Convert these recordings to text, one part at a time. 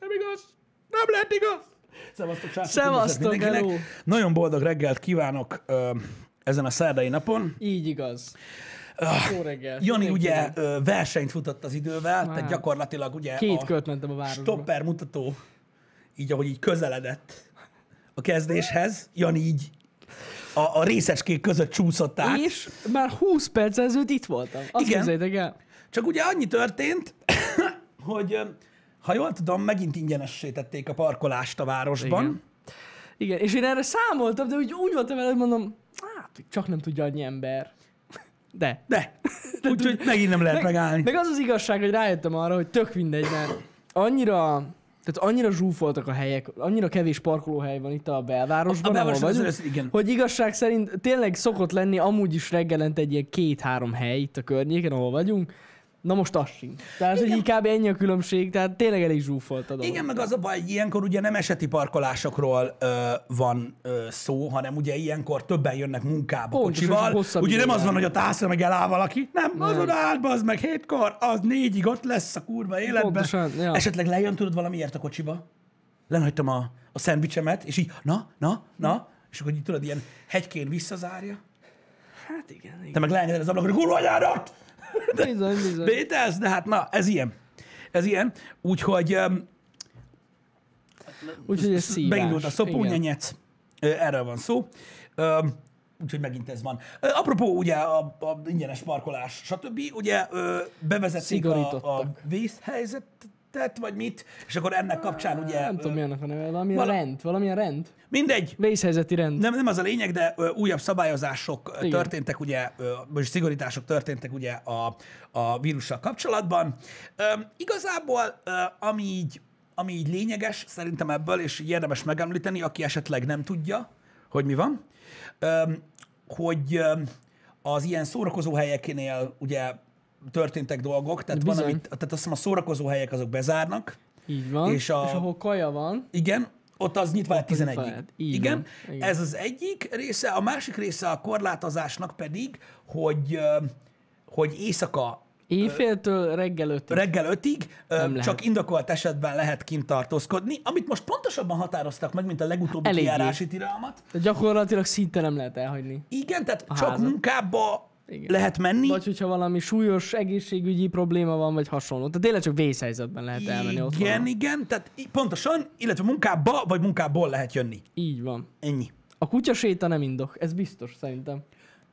Nem igaz! Nem lehet igaz! Szevasztok, srácok! Szevasztok, hello. Nagyon boldog reggelt kívánok ö, ezen a szerdai napon. Így igaz. Jó reggel. Jani ugye ö, versenyt futott az idővel, tehát Már. gyakorlatilag ugye Két a kört mentem a városba. stopper mutató, így ahogy így közeledett a kezdéshez, Jani így a, a részecskék között csúszott át. És már 20 perc ezelőtt itt voltam. Azt Igen. el. Csak ugye annyi történt, hogy ha jól tudom, megint ingyenessé tették a parkolást a városban. Igen. Igen, és én erre számoltam, de úgy, úgy voltam vele, hogy mondom, hát csak nem tudja annyi ember. De. De, úgyhogy megint nem lehet megállni. Meg az az igazság, hogy rájöttem arra, hogy tök mindegy, mert annyira, tehát annyira zsúfoltak a helyek, annyira kevés parkolóhely van itt a belvárosban, A belvárosban ahol vagyunk, az igen. hogy igazság szerint tényleg szokott lenni amúgy is reggelente egy ilyen két-három hely itt a környéken, ahol vagyunk, Na most az sincs. Tehát, hogy így kb. ennyi a különbség, tehát tényleg elég zsúfolt a dolog. Igen, meg az a baj, hogy ilyenkor ugye nem eseti parkolásokról ö, van ö, szó, hanem ugye ilyenkor többen jönnek munkába Pontosan, és kocsival. Ugye nem az van, hogy a tászra meg eláll valaki. Nem, nem. azon át, az meg hétkor, az négyig ott lesz a kurva életben. Pontosan, ja. Esetleg lejön tudod valamiért a kocsiba? Lenhagytam a, a szendvicsemet, és így, na, na, na, és akkor így tudod, ilyen hegykén visszazárja. Hát igen, igen. Te meg leengeded az ablakon, hogy kurva! Bizony, bizony. Bételsz, de hát na, ez ilyen. Ez ilyen. Úgyhogy um, Úgyhogy ez szívás. beindult a Igen. szopónyenyec, Ö, erről van szó. Öm, Úgyhogy megint ez van. Apropó, ugye a, a ingyenes parkolás, stb. Ugye bevezették a, a Szigorítottak. Vészhelyzetet, vagy mit, és akkor ennek kapcsán ugye... Nem tudom, mi annak a neve. Valamilyen vala- rend. Valamilyen rend. Mindegy, Vészhelyzeti rend. nem, nem az a lényeg, de ö, újabb szabályozások Igen. történtek, ugye, ö, vagy szigorítások történtek ugye a, a vírussal kapcsolatban. Ö, igazából, ö, ami így, ami így lényeges szerintem ebből, és így érdemes megemlíteni, aki esetleg nem tudja, hogy mi van, ö, hogy ö, az ilyen szórakozó helyeknél ugye történtek dolgok, tehát, van, amit, tehát azt hiszem a szórakozó helyek azok bezárnak, Így van. És a- és ahol kaja van, igen, ott az nyitva nyitva 11 lehet. Így Igen. Igen. ez az egyik része. A másik része a korlátozásnak pedig, hogy, hogy éjszaka éjféltől reggel ötig. reggel 5-ig Nem csak lehet. indokolt esetben lehet kint tartózkodni, amit most pontosabban határoztak meg, mint a legutóbbi Eléggé. kijárási tilalmat. De gyakorlatilag szinte nem lehet elhagyni. Igen, tehát A csak házat. munkába Igen. lehet menni. Vagy hogyha valami súlyos egészségügyi probléma van, vagy hasonló. Tehát tényleg csak vészhelyzetben lehet elmenni ott igen, igen, tehát pontosan, illetve munkába vagy munkából lehet jönni. Így van. Ennyi. A kutya séta nem indok. Ez biztos, szerintem.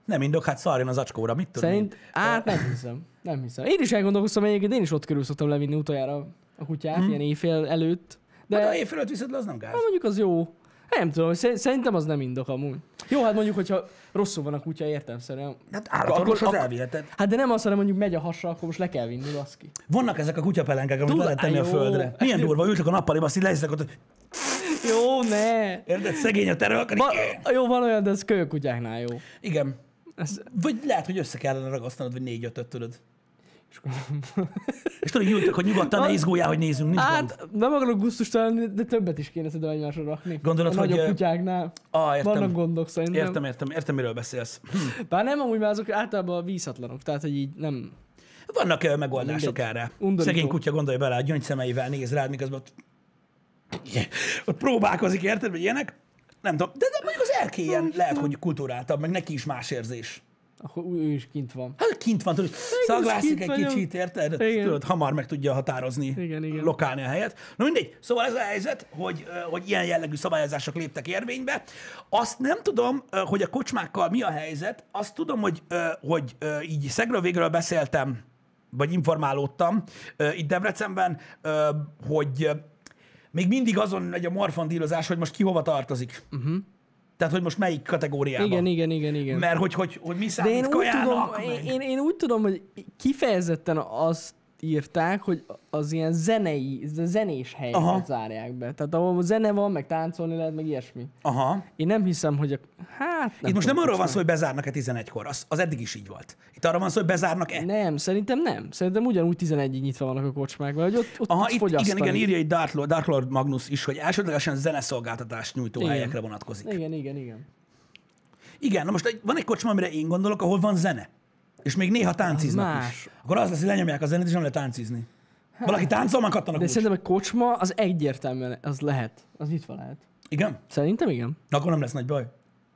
Nem indok, hát szarjon az acskóra, mit tudom én. Szerint, hát nem hiszem. Nem hiszem. Én is elgondolkoztam egyébként, én is ott körül szoktam levinni utoljára a kutyát, hmm. ilyen éjfél előtt. De De ha éjfél öt viszed le, az nem gáz. hát mondjuk az jó. Nem tudom, szer- szerintem az nem indok amúgy. Jó, hát mondjuk, hogyha rosszul van a kutya, értelmszerűen. Hát állatorvos az elviheted. Hát de nem azt, hanem mondjuk megy a hasra, akkor most le kell vinni, baszki. Vannak ezek a kutyapelenkek, amit le lehet tenni a földre. Milyen durva, ültek a nappaliba, azt így lehisznek ott, hogy Jó, ne! érted, szegény a terül, akkor Va- így- jó, van olyan, de ez kölyökutyáknál jó. Igen. Ez, Vagy lehet, hogy össze kellene ragasztanod, vagy négy-ötöt, tudod. És tudod, így ültök, hogy nyugodtan ne izguljál, hogy nézzünk, nincs gond. hát nem akarok gusztustalan, de többet is kéne szerintem egymásra rakni. Gondolod, a hogy, nagyobb kutyáknál. Ah, értem. Vannak gondok szerintem. Értem, értem, értem, miről beszélsz. Bár nem, amúgy már azok általában vízhatlanok, tehát hogy így nem... Vannak megoldások Mindegy. erre. Undorító. Szegény kutya gondolja bele, a gyöngyszemeivel néz rád, miközben ott, ott próbálkozik, érted, vagy ilyenek. Nem tudom, de, de mondjuk az erkélyen lehet, hogy kultúráltabb, meg neki is más érzés. Akkor ő is kint van. Hát kint van, tudod, szaglászik egy kicsit, érted? Tudod, hamar meg tudja határozni, Igen, igen. lokálni a helyet. Na mindegy, szóval ez a helyzet, hogy, hogy ilyen jellegű szabályozások léptek érvénybe. Azt nem tudom, hogy a kocsmákkal mi a helyzet, azt tudom, hogy, hogy így szegről végről beszéltem, vagy informálódtam itt Debrecenben, hogy még mindig azon megy a morfondírozás, hogy most ki hova tartozik. Uh-huh. Tehát, hogy most melyik kategóriában. Igen, igen, igen, igen. Mert hogy, hogy, hogy mi De számít én úgy, kajának, tudom, meg- én, én, én úgy tudom, hogy kifejezetten azt írták, hogy az ilyen zenei, zenés helyeket Aha. zárják be. Tehát ahol zene van, meg táncolni lehet, meg ilyesmi. Aha. Én nem hiszem, hogy a... Hát, Itt most nem arról van szó, hogy bezárnak-e 11-kor, az, az eddig is így volt. Itt arról van szó, hogy bezárnak-e. Nem, szerintem nem. Szerintem ugyanúgy 11-ig nyitva vannak a kocsmák, vagy ott, ott Aha, itt, igen, igen, írja egy Dark Lord, Dark Lord Magnus is, hogy elsődlegesen zeneszolgáltatást nyújtó Igen. helyekre vonatkozik. Igen. Igen, igen, igen. na most van egy kocsma, amire én gondolok, ahol van zene. És még néha tánciznak más. is. Akkor az lesz, hogy lenyomják a zenét, és nem lehet táncizni. Valaki táncol, már kattan a De kulcs. szerintem egy kocsma az egyértelműen, az lehet. Az nyitva lehet. Igen? Szerintem igen. Na, akkor nem lesz nagy baj.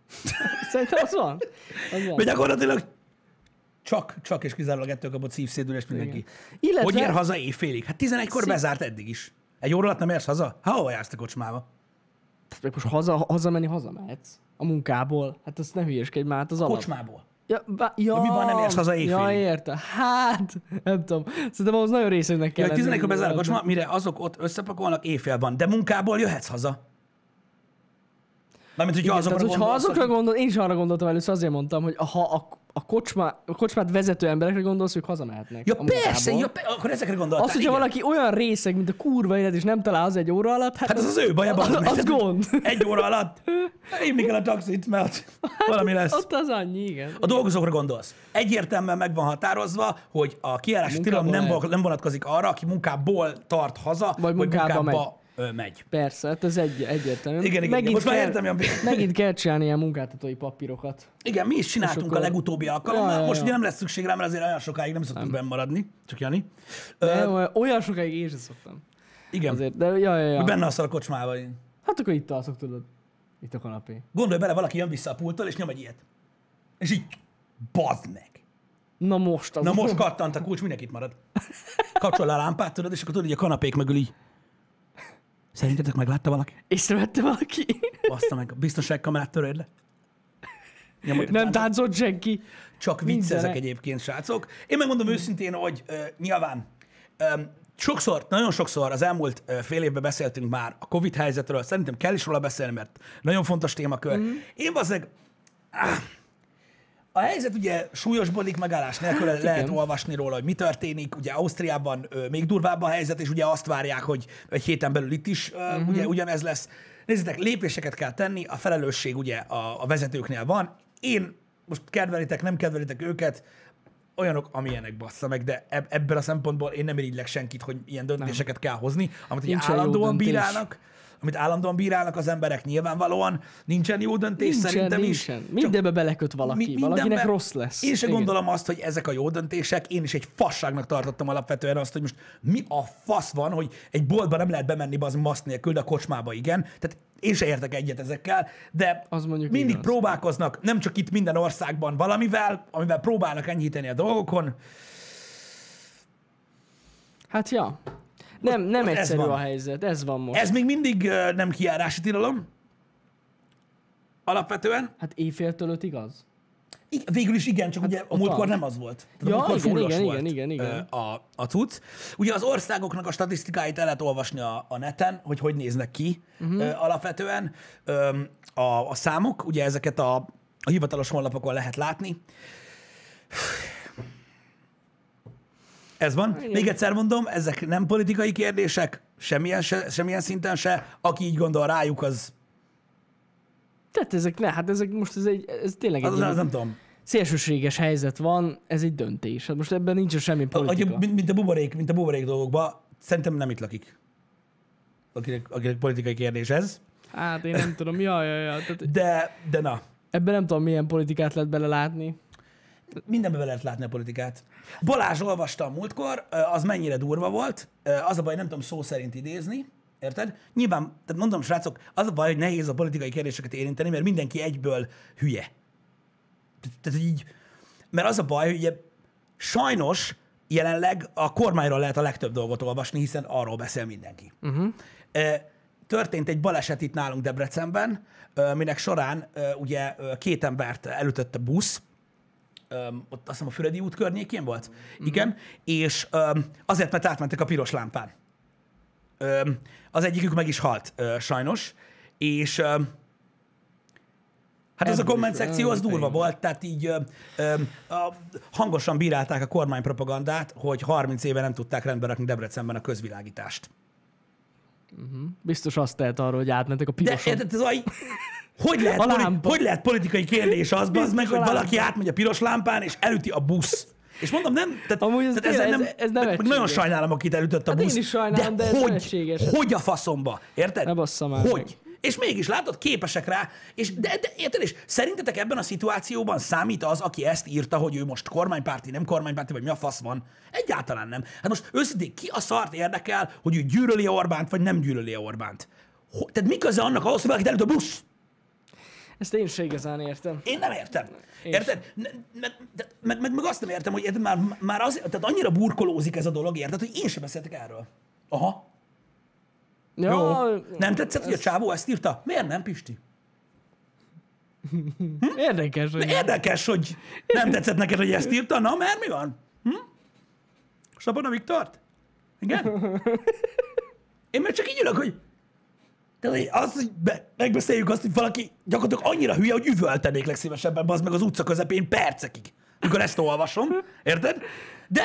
Szerintem az van. Az van. Mert gyakorlatilag csak, csak és kizárólag ettől kapott szívszédülést mindenki. Igen. Illetve- Hogy ér haza éjfélig? Hát 11-kor Szí- bezárt eddig is. Egy óra alatt nem érsz haza? Ha hova jársz te kocsmába? Tehát most haza, hazamenni hazamehetsz. A munkából. Hát azt ne hülyeskedj már, hát az alap. Kocsmából. Ja, bá, ja, mi van, nem érsz haza éjfélig? Ja, érte. Hát, nem tudom. Szerintem ahhoz nagyon részünknek kell Ja, hogy 11-kor bezár a kocsma, mire azok ott összepakolnak, éjfél van. De munkából jöhetsz haza. Mármint, hogyha Igen, azokra tehát, hogyha azokra gondol, én is arra gondoltam először, azért mondtam, hogy ha a, a, kocsma, a kocsmát vezető emberekre gondolsz, ők hazamehetnek. Ja persze, ja, pe- akkor ezekre gondoltál. Az, hogyha igen. valaki olyan részeg, mint a kurva élet, és nem talál az egy óra alatt, hát, Hát az az ő baja, az, meg. az gond. Egy óra alatt hívni kell a taxit, mert valami lesz. Ott az annyi, igen. A dolgozókra gondolsz. Egyértelműen meg van határozva, hogy a Munkából tilalom nem, nem vonatkozik arra, aki munkából tart haza, vagy, munkába munkába megy. Persze, hát ez egy, egyértelmű. Igen, igen, igen. Most már értem, Jambi. megint kell csinálni ilyen munkáltatói papírokat. Igen, mi is csináltunk akkor- a legutóbbi alkalommal. Ja, ja, Most ugye nem lesz szükség rá, mert azért olyan sokáig nem szoktunk benn maradni. Csak Jani. De Ö, olyan- sokáig én sem szoktam. igen, Azért, de ja, ja, ja. benne a kocsmában én. Hát akkor itt alszok, tudod. Itt a kanapé. Gondolj bele, valaki jön vissza a pulttól, és nyom egy ilyet. És így, bazd meg. Na most az. Na most kattant a kulcs, mindenkit marad. Kapcsol a lámpát, tudod, és akkor tudod, hogy a kanapék mögül így. Szerintetek meglátta valaki? Észrevette valaki? Baszta meg, a biztonságkamerát töröd le. Nyomod nem táncolt senki. Csak viccezek egyébként, srácok. Én megmondom őszintén, hogy uh, nyilván um, sokszor, nagyon sokszor az elmúlt fél évben beszéltünk már a Covid helyzetről, szerintem kell is róla beszélni, mert nagyon fontos témakör. Mm. Én valószínűleg áh, a helyzet ugye súlyosbodik, megállás nélkül lehet Hát igen. olvasni róla, hogy mi történik. Ugye Ausztriában ö, még durvább a helyzet, és ugye azt várják, hogy egy héten belül itt is ö, Mhm. ugye ugyanez lesz. Nézzétek, lépéseket kell tenni, a felelősség ugye a, a vezetőknél van. Én most kedvelitek, nem kedvelitek őket, olyanok, amilyenek bassza meg, de eb- ebből a szempontból én nem irigylek senkit, hogy ilyen döntéseket kell hozni, amit jó állandóan döntés. bírálnak, amit állandóan bírálnak az emberek nyilvánvalóan, nincsen jó döntés Nincsen, szerintem nincsen. is. Mindenbe beleköt valaki. mi- mindenben- Valakinek rossz lesz. Én sem Igen. gondolom azt, hogy ezek a jó döntések. Én is egy fasságnak tartottam alapvetően azt, hogy most mi a fasz van, hogy egy boltba nem lehet bemenni az maszk nélkül, de a kocsmába igen. Tehát én se értek egyet ezekkel, de Az mondjuk mindig igaz. próbálkoznak, nem csak itt minden országban valamivel, amivel próbálnak enyhíteni a dolgokon. Hát ja. Nem, nem ez egyszerű a helyzet. Ez van most. Ez még mindig ö, nem kiárási tilalom. Alapvetően. Hát éjféltől ötig az? Igen, végül is igen, csak ugye a múltkor nem az volt. Tehát Ja, a igen, igen, volt igen, igen, igen. A, a cucc. Ugye az országoknak a statisztikáit el lehet olvasni a, a neten, hogy hogy néznek ki uh-huh. alapvetően. A, a számok, ugye ezeket a, a hivatalos honlapokon lehet látni. Ez van. Igen. Még egyszer mondom, ezek nem politikai kérdések, semmilyen, se, semmilyen szinten se. Aki így gondol rájuk, az, Tehát ezek, ne, hát ezek most ez, egy, ez tényleg egy az, az nem tudom. szélsőséges helyzet van, ez egy döntés. Hát most ebben nincs semmi politika. Ahogy, mint, mint, a buborék, mint a buborék dolgokban, szerintem nem itt lakik. Akinek, akinek politikai kérdés ez. Hát én nem tudom, ja, ja, ja. Tehát De, de na, ebben nem tudom, milyen politikát lehet belelátni. mindenbe be lehet látni a politikát. Balázs olvasta a múltkor, az mennyire durva volt. Az a baj, nem tudom szó szerint idézni. Érted? Nyilván, tehát mondom, srácok, az a baj, hogy nehéz a politikai kérdéseket érinteni, mert mindenki egyből hülye. Tehát, így, mert az a baj, hogy ugye sajnos jelenleg a kormányról lehet a legtöbb dolgot olvasni, hiszen arról beszél mindenki. Uh-huh. Történt egy baleset itt nálunk Debrecenben, minek során ugye két embert elütött a busz, öm, ott azt hiszem a Füredi út környékén volt, mm-hmm. igen, és öm, azért, mert átmentek a piros lámpán. Öm, az egyikük meg is halt, ö, sajnos, és öm, hát az a komment szekció az durva volt, tehát így öm, öm, a, hangosan bírálták a kormánypropagandát, hogy 30 éve nem tudták rendbe rakni Debrecenben a közvilágítást. Biztos azt tehet arról, hogy átmentek a De piroson. érted, ez aj, hogy lehet, A lámpa. hogy lehet politikai kérdés az, az meg, hogy valaki átmegy a piros lámpán, és elüti a busz. És mondom, nem, tehát, Amúgy ez tehát tényleg- nem, ez- ez meg, meg nagyon sajnálom, akit elütött a Hát én busz. is sajnálom, de ez hogy, nevetséges. hogy a faszomba, érted? Ne bassza már Hogy? meg. És mégis látod, képesek rá, és de, de érted, és szerintetek ebben a szituációban számít az, aki ezt írta, hogy ő most kormánypárti, nem kormánypárti, vagy mi a fasz van? Egyáltalán nem. Hát most őszintén, ki a szart érdekel, hogy ő gyűlöli Orbánt, vagy nem gyűlöli Orbánt? Ho- Tehát mi köze annak ahhoz, hogy valaki előtt a busz? Ezt én se igazán értem. Én nem értem. Én érted? Meg, meg, meg azt nem értem, hogy érted, már, már az, tehát annyira burkolózik ez a dolog, érted, hogy én sem beszéltek erről. Aha. Ja, Jó. Nem tetszett, hogy a csávó ezt írta? Miért nem, Pisti? Érdekes, hogy Érdekes, hogy nem tetszett neked, hogy ezt írta. Na, mert mi van? Hm? Sabona Viktort? Igen? Én meg csak így ülök, hogy tehát az, hogy be, megbeszéljük azt, hogy valaki gyakorlatilag annyira hülye, hogy üvöltenék legszívesebben, az meg az utca közepén percekig, mikor ezt olvasom, érted? De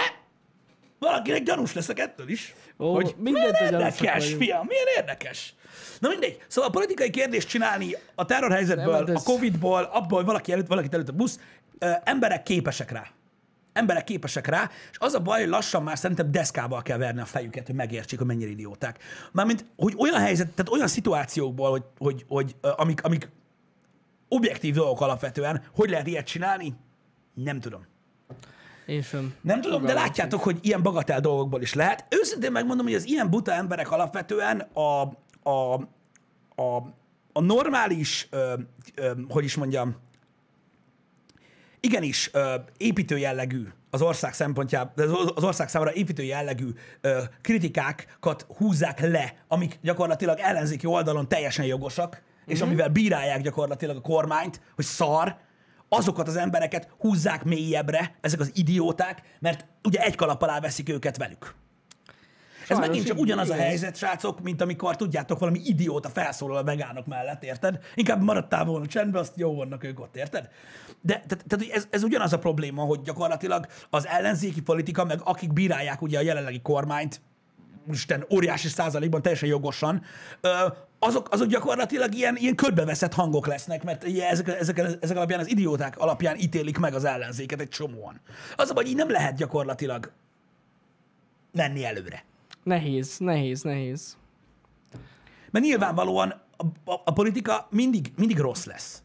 valakinek gyanús leszek ettől is. Ó, hogy milyen érdekes, fiam, milyen érdekes. Na mindegy. Szóval a politikai kérdést csinálni a terrorhelyzetből, Nem, hát a ez- Covidból, abból, hogy valaki előtt, valakit előtt a busz, ö, emberek képesek rá. Emberek képesek rá, és az a baj, hogy lassan már szerintem deszkával kell verni a fejüket, hogy megértsék, hogy mennyire idióták. Mármint, hogy olyan helyzet, tehát olyan szituációkból, hogy, hogy, hogy amik, amik objektív dolgok alapvetően, hogy lehet ilyet csinálni, nem tudom. Én sem. Nem tudom, de látjátok, hogy ilyen bagatel dolgokból is lehet. Őszintén megmondom, hogy az ilyen buta emberek alapvetően a, a, a, a normális, ö, ö, hogy is mondjam, igenis ö, építő jellegű az ország szempontjából, az ország számára építő jellegű ö, kritikákat húzzák le, amik gyakorlatilag ellenzéki oldalon teljesen jogosak, és amivel bírálják gyakorlatilag a kormányt, hogy szar, azokat az embereket húzzák mélyebbre, ezek az idióták, mert ugye egy kalap alá veszik őket velük. Ez Sajnos megint csak ugyanaz a helyzet, srácok, mint amikor tudjátok, valami idióta felszólal a vegánok mellett, érted? Inkább maradtál volna csendben, azt jó vannak ők ott, érted? De tehát, tehát ez, ez ugyanaz a probléma, hogy gyakorlatilag az ellenzéki politika, meg akik bírálják ugye a jelenlegi kormányt, Isten, óriási százalékban teljesen jogosan, azok, azok gyakorlatilag ilyen, ilyen körbeveszett hangok lesznek, mert ugye ezek, ezek, ezek alapján, az idióták alapján ítélik meg az ellenzéket egy csomóan. Az a baj, hogy így nem lehet gyakorlatilag menni előre. Nehéz, nehéz, nehéz. Mert nyilvánvalóan a, a, a politika mindig, mindig rossz lesz.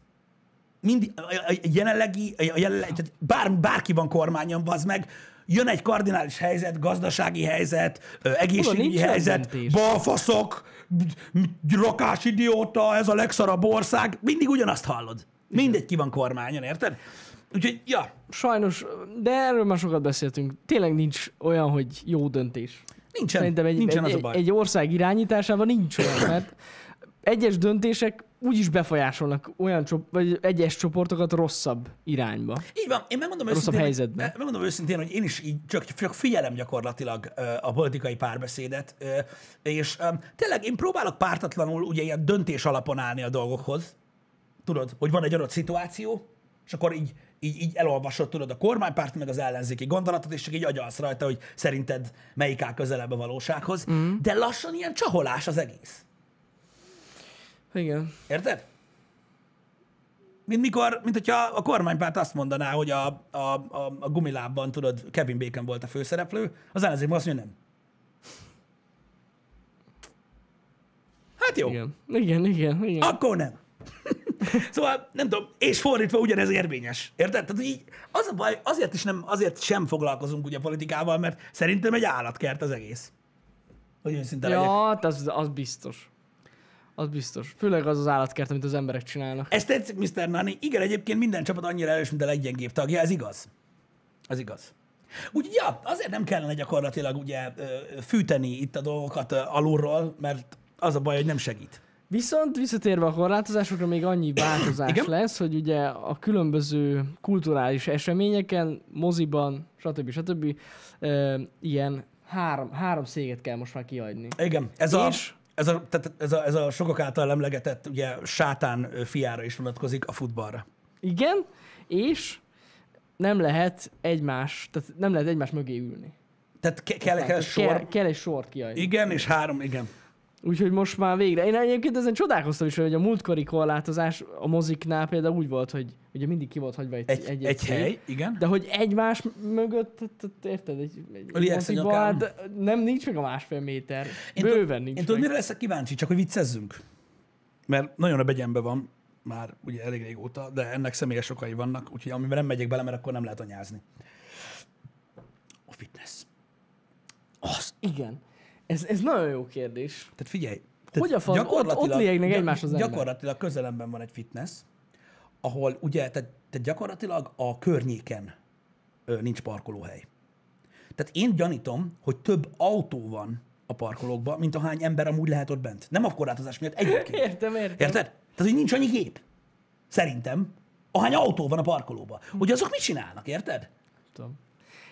Mindig, a, a, jelenlegi, a jelenlegi tehát bár, bárki van kormányon, az meg, jön egy kardinális helyzet, gazdasági helyzet, egészségügyi olyan helyzet, balfaszok, rakás idióta, ez a legszarabb ország, mindig ugyanazt hallod. Mindegy ki van kormányon, érted? Úgyhogy, ja, Sajnos, de erről már sokat beszéltünk. Tényleg nincs olyan, hogy jó döntés. Nincsen, Szerintem egy, nincsen egy, az a baj. egy ország irányításában nincs olyan, mert egyes döntések úgyis befolyásolnak olyan csop- vagy egyes csoportokat rosszabb irányba. Így van, én megmondom Rosszabb őszintén, helyzetben. Hogy, megmondom őszintén, hogy én is így csak, csak figyelem gyakorlatilag ö, a politikai párbeszédet, ö, és tényleg én próbálok pártatlanul ugye ilyen döntés alapon állni a dolgokhoz. Tudod, hogy van egy adott szituáció, és akkor így, így, így elolvasod, tudod, a kormánypárt meg az ellenzéki gondolatot, és csak így agyalsz rajta, hogy szerinted melyik áll közelebb a valósághoz. Mm. De lassan ilyen csaholás az egész. Igen. Érted? Mint mikor, mint hogyha a kormánypárt azt mondaná, hogy a, a, a, a gumilábban, tudod, Kevin Bacon volt a főszereplő, az ellenzék azt mondja, nem. Hát jó, Igen. Igen, igen, igen. akkor nem. Szóval nem tudom, és fordítva ugyanez érvényes. Érted? Tehát így az a baj, azért is nem, azért sem foglalkozunk ugye politikával, mert szerintem egy állatkert az egész. Hogy őszinte legyek. Ja, hát az, az biztos. Az biztos. Főleg az az állatkert, amit az emberek csinálnak. Ez tetszik, Mr. Nani. Igen, egyébként minden csapat annyira erős, mint a leggyengébb tagja, ez igaz. Ez igaz. Úgyhogy, ja, azért nem kellene gyakorlatilag ugye fűteni itt a dolgokat alulról, mert az a baj, hogy nem segít. Viszont visszatérve a korlátozásokra még annyi változás Igen? lesz, hogy ugye a különböző kulturális eseményeken, moziban, stb. stb. ö, ilyen három, három széget kell most már kiadni. Igen, ez a, És? ez a, tehát ez a, ez a sokak által emlegetett ugye sátán fiára is vonatkozik a futballra. Igen, és nem lehet egymás, tehát nem lehet egymás mögé ülni. Tehát ke- kell, kell Tehát sor. kell, kell egy sort kiadni. Igen, és három, igen. Úgyhogy most már végre. Én egyébként ezen csodálkoztam is, hogy a múltkori korlátozás a moziknál például úgy volt, hogy ugye mindig ki volt hagyva egy, Egy, egy, egy szék, hely, igen. De hogy egymás mögött, érted, egy, egy hát nem nincs meg a másfél méter. Én Bőven nincs Én tudod, mire leszek kíváncsi? Csak hogy viccezzünk. mert nagyon a begyenben van, már ugye elég régóta, de ennek személyes okai vannak, úgyhogy amiben nem megyek bele, mert akkor nem lehet anyázni. A fitness. Az. Igen. Ez, ez nagyon jó kérdés. Tehát figyelj. Hogy a fan- ott- ott liegnek egymáshoz. Gyakorlatilag közelemben van egy fitness, ahol ugye, tehát, tehát gyakorlatilag a környéken ö, nincs parkolóhely. Tehát én gyanítom, hogy több autó van a parkolókban, mint ahány ember amúgy lehet ott bent. Nem a korlátozás miatt egyébként. Értem, értem. Érted? Tehát, hogy nincs annyi gép. Szerintem. Ahány autó van a parkolóban. Ugye azok mit csinálnak, érted? Tudom.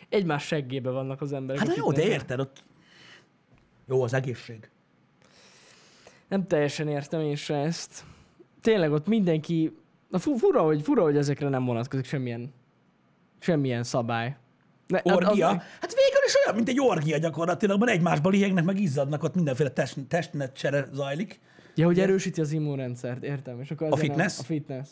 Egymás seggébe vannak az emberek. Hát jó, de érted, ott jó az egészség. Nem teljesen értem én se ezt. Tényleg ott mindenki... Na fu- fura, hogy, fura, hogy ezekre nem vonatkozik semmilyen, semmilyen szabály. Ne, hát Orgia? Az, Hát végül is olyan, mint egy orgia gyakorlatilag, mert egymásba liegnek, meg izzadnak, ott mindenféle test, testnetcsere zajlik. ja, hogy erősíti az immunrendszert, értem. És akkor A fitness? Nem, a fitness.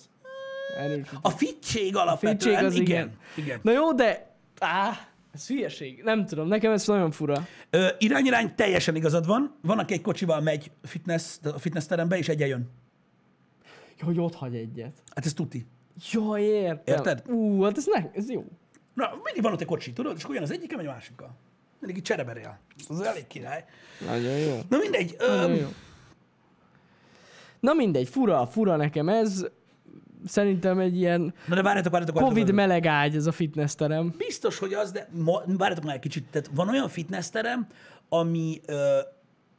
Erősíti. A fittség alapvetően, fittség az igen. igen. igen. Na jó, de... Á, ez hülyeség. Nem tudom, nekem ez nagyon fura. Ö, irány-irány teljesen igazad van. Van, aki egy kocsival megy fitness, a fitness terembe, és egyen jön. Ja, hogy ott hagy egyet. Hát ez tuti. Jó, értem. Érted? Ú, hát ez, ne, ez jó. Na, mindig van ott egy kocsi, tudod? És akkor jön az egyik, megy a másikkal. Mindig így csereberél. Az elég király. Nagyon jó. Na mindegy. Nagyon Öm, jó. Na mindegy, fura, fura nekem ez. Szerintem egy ilyen na de várjátok, várjátok. Covid meleg ágy ez a fitness terem. Biztos, hogy az, de ma, várjátok már egy kicsit. Tehát van olyan fitness terem, ami, ö,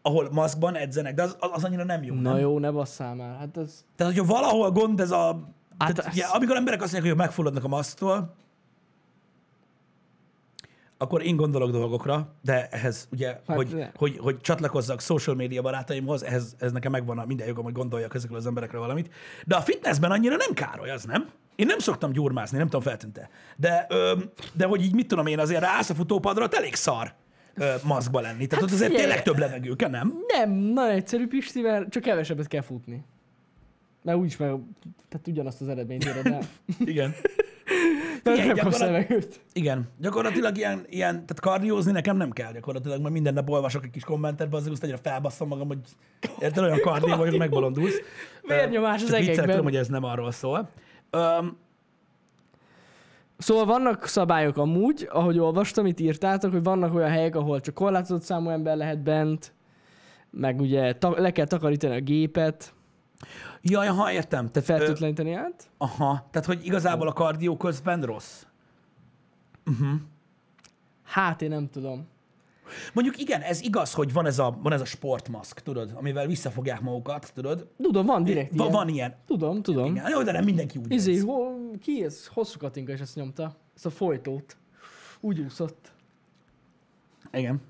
ahol maszkban edzenek, de az, az annyira nem jó. Na nem? jó, ne basszál már. Hát ez... Tehát, hogyha valahol gond ez a... Hát tehát, ez- ugye, amikor emberek azt mondják, hogy megfulladnak a maszktól, akkor én gondolok dolgokra, de ehhez ugye, hát Hát hogy, ne. hogy, hogy csatlakozzak social media barátaimhoz, ehhez, ez nekem megvan a minden jogom, hogy gondoljak ezekről az emberekről valamit. De a fitnessben annyira nem károly, az nem? Én nem szoktam gyurmászni, nem tudom, feltűnte. De, ö, de hogy így mit tudom én, azért ráállsz a futópadra, elég szar ö, maszkba lenni. Tehát ott azért figyelj! tényleg több levegő kell, nem? Nem, nagyon egyszerű Pisti, mert csak kevesebbet kell futni. Mert úgyis meg, tehát ugyanazt az eredményt éred el. Igen. Figyelj, nem kapsz levegőt. Igen, gyakorlatilag ilyen, ilyen, tehát kardiózni nekem nem kell gyakorlatilag, mert minden nap olvasok egy kis kommentet, azért azt egyre felbasszom magam, hogy érted, olyan kardió vagyok, hogy megbolondulsz. Vérnyomás az Csak viccelek, egekben. tudom, hogy ez nem arról szól. Um, Szóval vannak szabályok amúgy, ahogy olvastam, itt írtátok, hogy vannak olyan helyek, ahol csak korlátozott számú ember lehet bent, meg ugye ta- le kell takarítani a gépet, jaj, aha, értem. Ö, fertőtleníteni át. aha, tehát hogy igazából a kardió közben rossz. Hát én nem tudom. Mondjuk igen, ez igaz, hogy van ez a, van ez a sportmaszk, tudod, amivel visszafogják magukat, tudod. Tudom, van direkt ilyen. van ilyen. Tudom, tudom. Igen, jó, de nem mindenki úgy Izé, ho, ki ez? Hosszú Katinka is ezt nyomta. Ezt a folytót. Úgy úszott. Igen.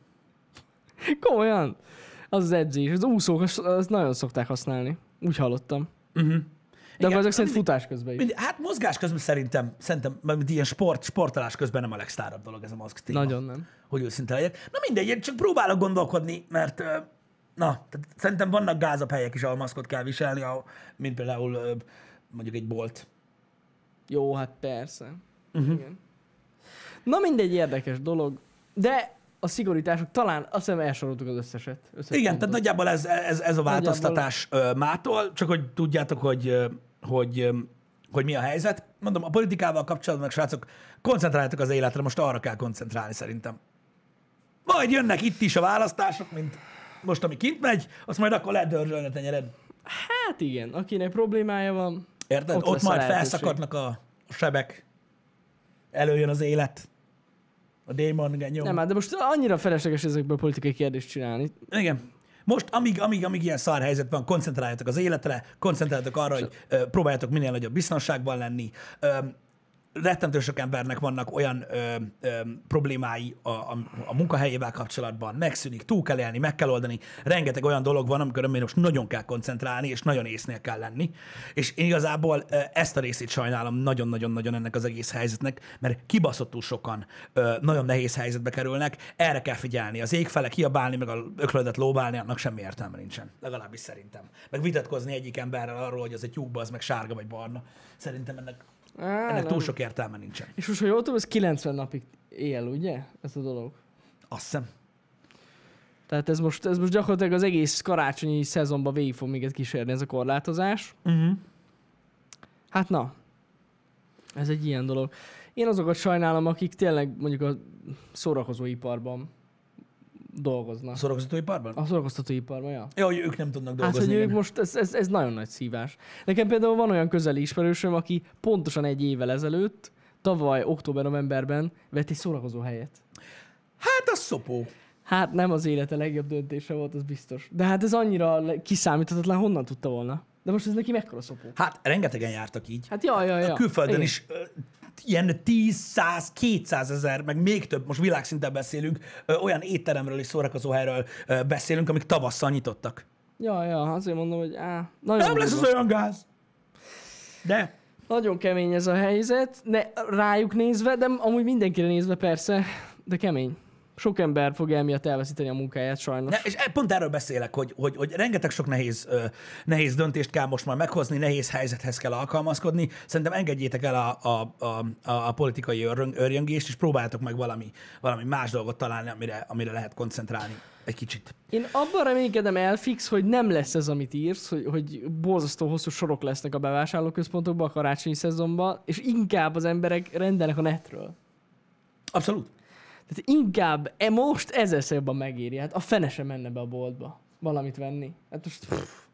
Komolyan. Az az edzés. Az úszók azt nagyon szokták használni. Úgy hallottam. Uh-huh. De Igen, akkor ezek szerint mindig- futás közben is. Mind- Hát mozgás közben szerintem, szerintem, mert ilyen sport, sportolás közben nem a legsztárabb dolog ez a maszk téma. Nagyon nem. Hogy őszinte legyek. Na mindegy, én csak próbálok gondolkodni, mert na, tehát szerintem vannak gázabb helyek is, ahol maszkot kell viselni, ahol, mint például mondjuk egy bolt. Jó, hát persze. Uh-huh. Igen. Na mindegy érdekes dolog. De a szigorítások talán azt hiszem elsoroltuk az összeset. összes Igen, tehát nagyjából ez, ez, ez a változtatás ö, mától, csak hogy tudjátok, hogy, hogy, hogy mi a helyzet. Mondom, a politikával kapcsolatban, srácok, koncentráljatok az életre, most arra kell koncentrálni szerintem. Majd jönnek itt is a választások, mint most, ami kint megy, azt majd akkor lehet dörzsölni a tenyered. Hát igen, akinek problémája van, Érted? Ott Ott, majd felszakadnak a sebek, előjön az élet, a démon genyó. nem, hát de most annyira felesleges ezekből politikai kérdést csinálni. Igen. Most, amíg, amíg, amíg ilyen szar helyzet van, koncentráljatok az életre, koncentráljatok arra, hogy ö, próbáljatok minél nagyobb biztonságban lenni. Ö, rettentő sok embernek vannak olyan ö, ö, problémái a, a, a munkahelyével kapcsolatban, megszűnik, túl kell élni, meg kell oldani. Rengeteg olyan dolog van, amikor most nagyon kell koncentrálni, és nagyon észnél kell lenni. És én igazából ezt a részét sajnálom nagyon-nagyon-nagyon ennek az egész helyzetnek, mert kibaszottul sokan ö, nagyon nehéz helyzetbe kerülnek, erre kell figyelni. Az ég fele kiabálni, meg a öklödet lóbálni, annak semmi értelme nincsen. Legalábbis szerintem. Meg vitatkozni egyik emberrel arról, hogy az egy tyúkba, az meg sárga vagy barna. Szerintem ennek, Á, ennek nem. túl sok értelme nincsen. És most, ha jól tudom, ez 90 napig él, ugye? Ez a dolog. Azt hiszem. Tehát ez most, ez most gyakorlatilag az egész karácsonyi szezonban végig fog minket kísérni ez a korlátozás. Uh-huh. Hát na, ez egy ilyen dolog. Én azokat sajnálom, akik tényleg mondjuk a szórakozóiparban dolgoznak. A szórakoztatóiparban? A szórakoztatóiparban, ja. Ja, hogy ők nem tudnak Hát, dolgozni. hogy ők most, ez, ez, ez nagyon nagy szívás. Nekem például van olyan közeli ismerősöm, aki pontosan egy évvel ezelőtt, tavaly október-novemberben vett egy szórakozó helyet. Hát az szopó. Hát nem az élete legjobb döntése volt, az biztos. De hát ez annyira kiszámíthatatlan, honnan tudta volna? De most ez neki mekkora szopó? Hát rengetegen jártak így. Hát ja, ja, ja. Külföldön Igen. is ilyen 10, 100, 200 ezer, meg még több, most világszinten beszélünk, olyan étteremről és szórakozóhelyről beszélünk, amik tavasszal nyitottak. Ja, ja, azért mondom, hogy á, nagyon, Nem lesz az olyan gáz. De nagyon kemény ez a helyzet, ne, rájuk nézve, de amúgy mindenkire nézve persze, de kemény. Sok ember fog emiatt elveszíteni a munkáját sajnos. Ne, és e- pont erről beszélek, hogy, hogy, hogy rengeteg sok nehéz, nehéz döntést kell most már meghozni, nehéz helyzethez kell alkalmazkodni. Szerintem engedjétek el a, a, a, a, politikai örjöngést, és próbáljátok meg valami, valami más dolgot találni, amire, amire lehet koncentrálni egy kicsit. Én abban reménykedem elfix, hogy nem lesz ez, amit írsz, hogy, hogy borzasztó hosszú sorok lesznek a bevásárlóközpontokban a karácsonyi szezonban, és inkább az emberek rendelnek a netről. Abszolút. Tehát inkább e most ezerszer jobban megéri. Hát a fene sem menne be a boltba valamit venni. Hát most... Pff.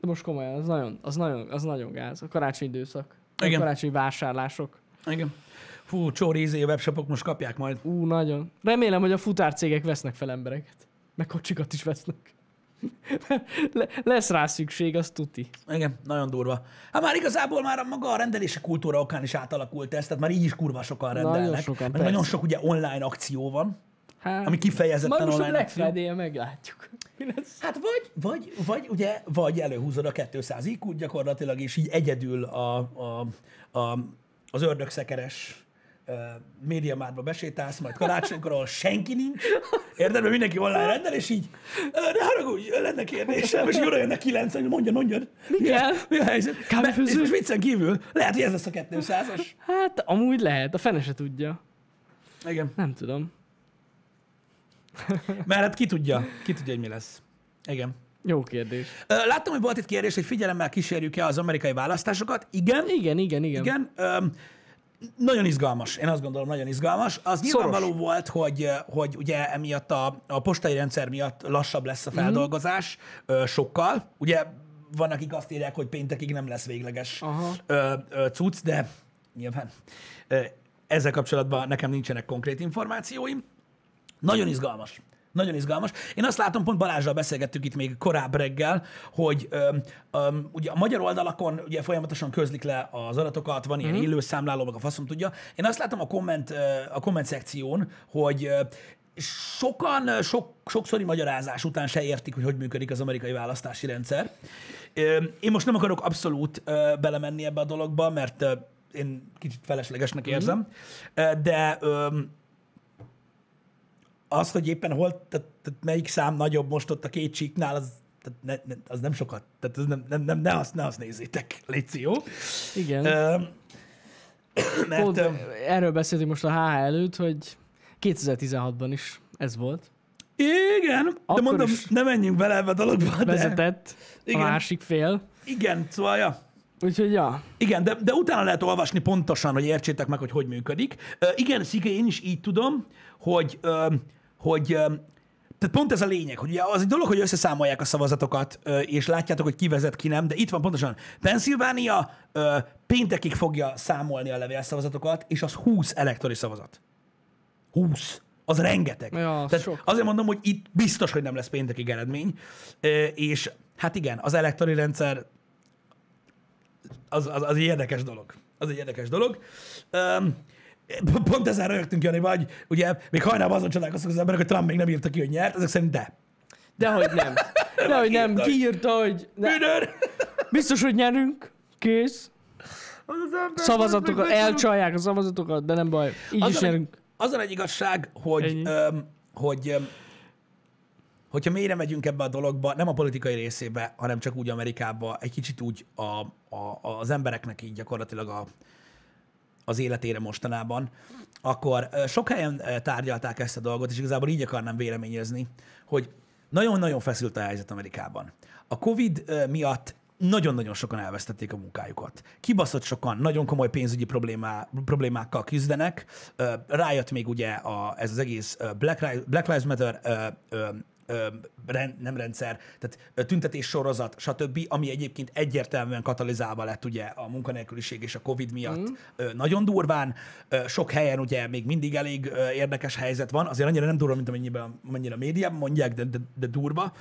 De most komolyan, az nagyon, az nagyon, az nagyon gáz. A karácsonyi időszak. A Igen. karácsonyi vásárlások. Igen. Fú, csóri ízé webshopok most kapják majd. Ú, nagyon. Remélem, hogy a futárcégek vesznek fel embereket. Meg kocsikat is vesznek. Le- lesz rá szükség, az tuti. Igen, nagyon durva. Hát már igazából már a maga a rendelési kultúra okán is átalakult ez, tehát már így is kurva sokan Nagyon rendelnek. sokan, meg persze. nagyon sok ugye online akció van, Hát, ami kifejezetten most a online Black akció. Friday-en meglátjuk. Hát vagy, vagy, vagy ugye, vagy előhúzod a 200 iq gyakorlatilag, és így egyedül a, a, a, az ördögszekeres médiamárba besétálsz, majd karácsonykor, ahol senki nincs, érted, mert mindenki online rendel, és így, "Ö, ne haragudj, lenne kérdésem, és oda jönnek kilenc, hogy mondja, mondjad. Mi kell? Mi a helyzet? Kávéfőző? És viccen kívül, lehet, hogy ez lesz a 200-as. Hát amúgy lehet, a fene se tudja. Igen. Nem tudom. Mert hát ki tudja, ki tudja, hogy mi lesz. Igen. Jó kérdés. Láttam, hogy volt itt kérdés, hogy figyelemmel kísérjük-e az amerikai választásokat. Igen, Igen, igen, igen. igen. Nagyon izgalmas, én azt gondolom, nagyon izgalmas. Az nyilvánvaló volt, hogy, ö, hogy ugye emiatt a, a postai rendszer miatt lassabb lesz a feldolgozás ö, sokkal. Ugye van, akik azt írják, hogy péntekig nem lesz végleges Aha. ö, ö, cucc, de nyilván ö, ezzel kapcsolatban nekem nincsenek konkrét információim. Nagyon izgalmas. Nagyon izgalmas. Én azt látom, pont Balázsral beszélgettük itt még korább reggel, hogy öm, öm, ugye a magyar oldalakon ugye folyamatosan közlik le az adatokat, van ilyen élő számláló, meg a faszom tudja. Én azt látom a komment, a komment szekción, hogy sokan sok, sokszori magyarázás után se értik, hogy hogy működik az amerikai választási rendszer. Én most nem akarok abszolút belemenni ebbe a dologba, mert én kicsit feleslegesnek érzem, Ö, de az, hogy éppen hol, tehát, tehát melyik szám nagyobb most ott a két csíknál, az, tehát ne, ne, az nem sokat. Tehát ez nem, nem, nem, ne, azt, ne azt nézzétek, légy jó. Igen. Ö, mert Pont, erről beszéltünk most a HH előtt, hogy 2016-ban is ez volt. igen, de Akkor mondom, ne menjünk bele ebbe a dologba, de Vezetett Igen. a másik fél. igen, szóval, ja. Úgyhogy ja, Igen, de, de utána lehet olvasni pontosan, hogy értsétek meg, hogy hogy működik. Uh, igen, Szike, én is így tudom, hogy, uh, hogy tehát pont ez a lényeg, hogy ugye az egy dolog, hogy összeszámolják a szavazatokat, és látjátok, hogy ki vezet, ki nem, de itt van pontosan. Pennsylvania péntekig fogja számolni a levélszavazatokat, és az 20 elektori szavazat. 20. Az rengeteg. Ja, az Tehát sok. azért mondom, hogy itt biztos, hogy nem lesz péntekig eredmény, és hát igen, az elektori rendszer az, az, az egy érdekes dolog. Az egy érdekes dolog. Um, pont ezzel rögtünk, Jani, vagy ugye még hajnalban azon csodálkoztak az emberek, hogy Trump még nem írta ki, hogy nyert, ezek szerint de. dehogy nem. Dehogy nem, Kiírta. kiírta, hogy ne, biztos, hogy nyerünk. Kész. Az az ember- Szavazatokat, elcsalják a szavazatokat, de nem baj. Így is Azon egy, nyerünk. azon egy igazság, hogy, öm, hogy öm, hogyha mélyre megyünk ebbe a dologba, nem a politikai részébe, hanem csak úgy Amerikába, egy kicsit úgy a, a, az embereknek így gyakorlatilag a, az életére mostanában, akkor sok helyen tárgyalták ezt a dolgot, és igazából így akarnám véleményezni, hogy nagyon-nagyon feszült a helyzet Amerikában. A COVID miatt nagyon-nagyon sokan elvesztették a munkájukat. Kibaszott sokan, nagyon komoly pénzügyi problémá, problémákkal küzdenek. Rájött még ugye a, ez az egész Black, Lives Matter rend, nem rendszer, tehát tüntetés sorozat, stb., ami egyébként egyértelműen katalizálva lett ugye a munkanélküliség és a Covid miatt mm. nagyon durván. Sok helyen ugye még mindig elég érdekes helyzet van, azért annyira nem durva, mint amennyiben, amennyire a médiában mondják, de, de, de durva,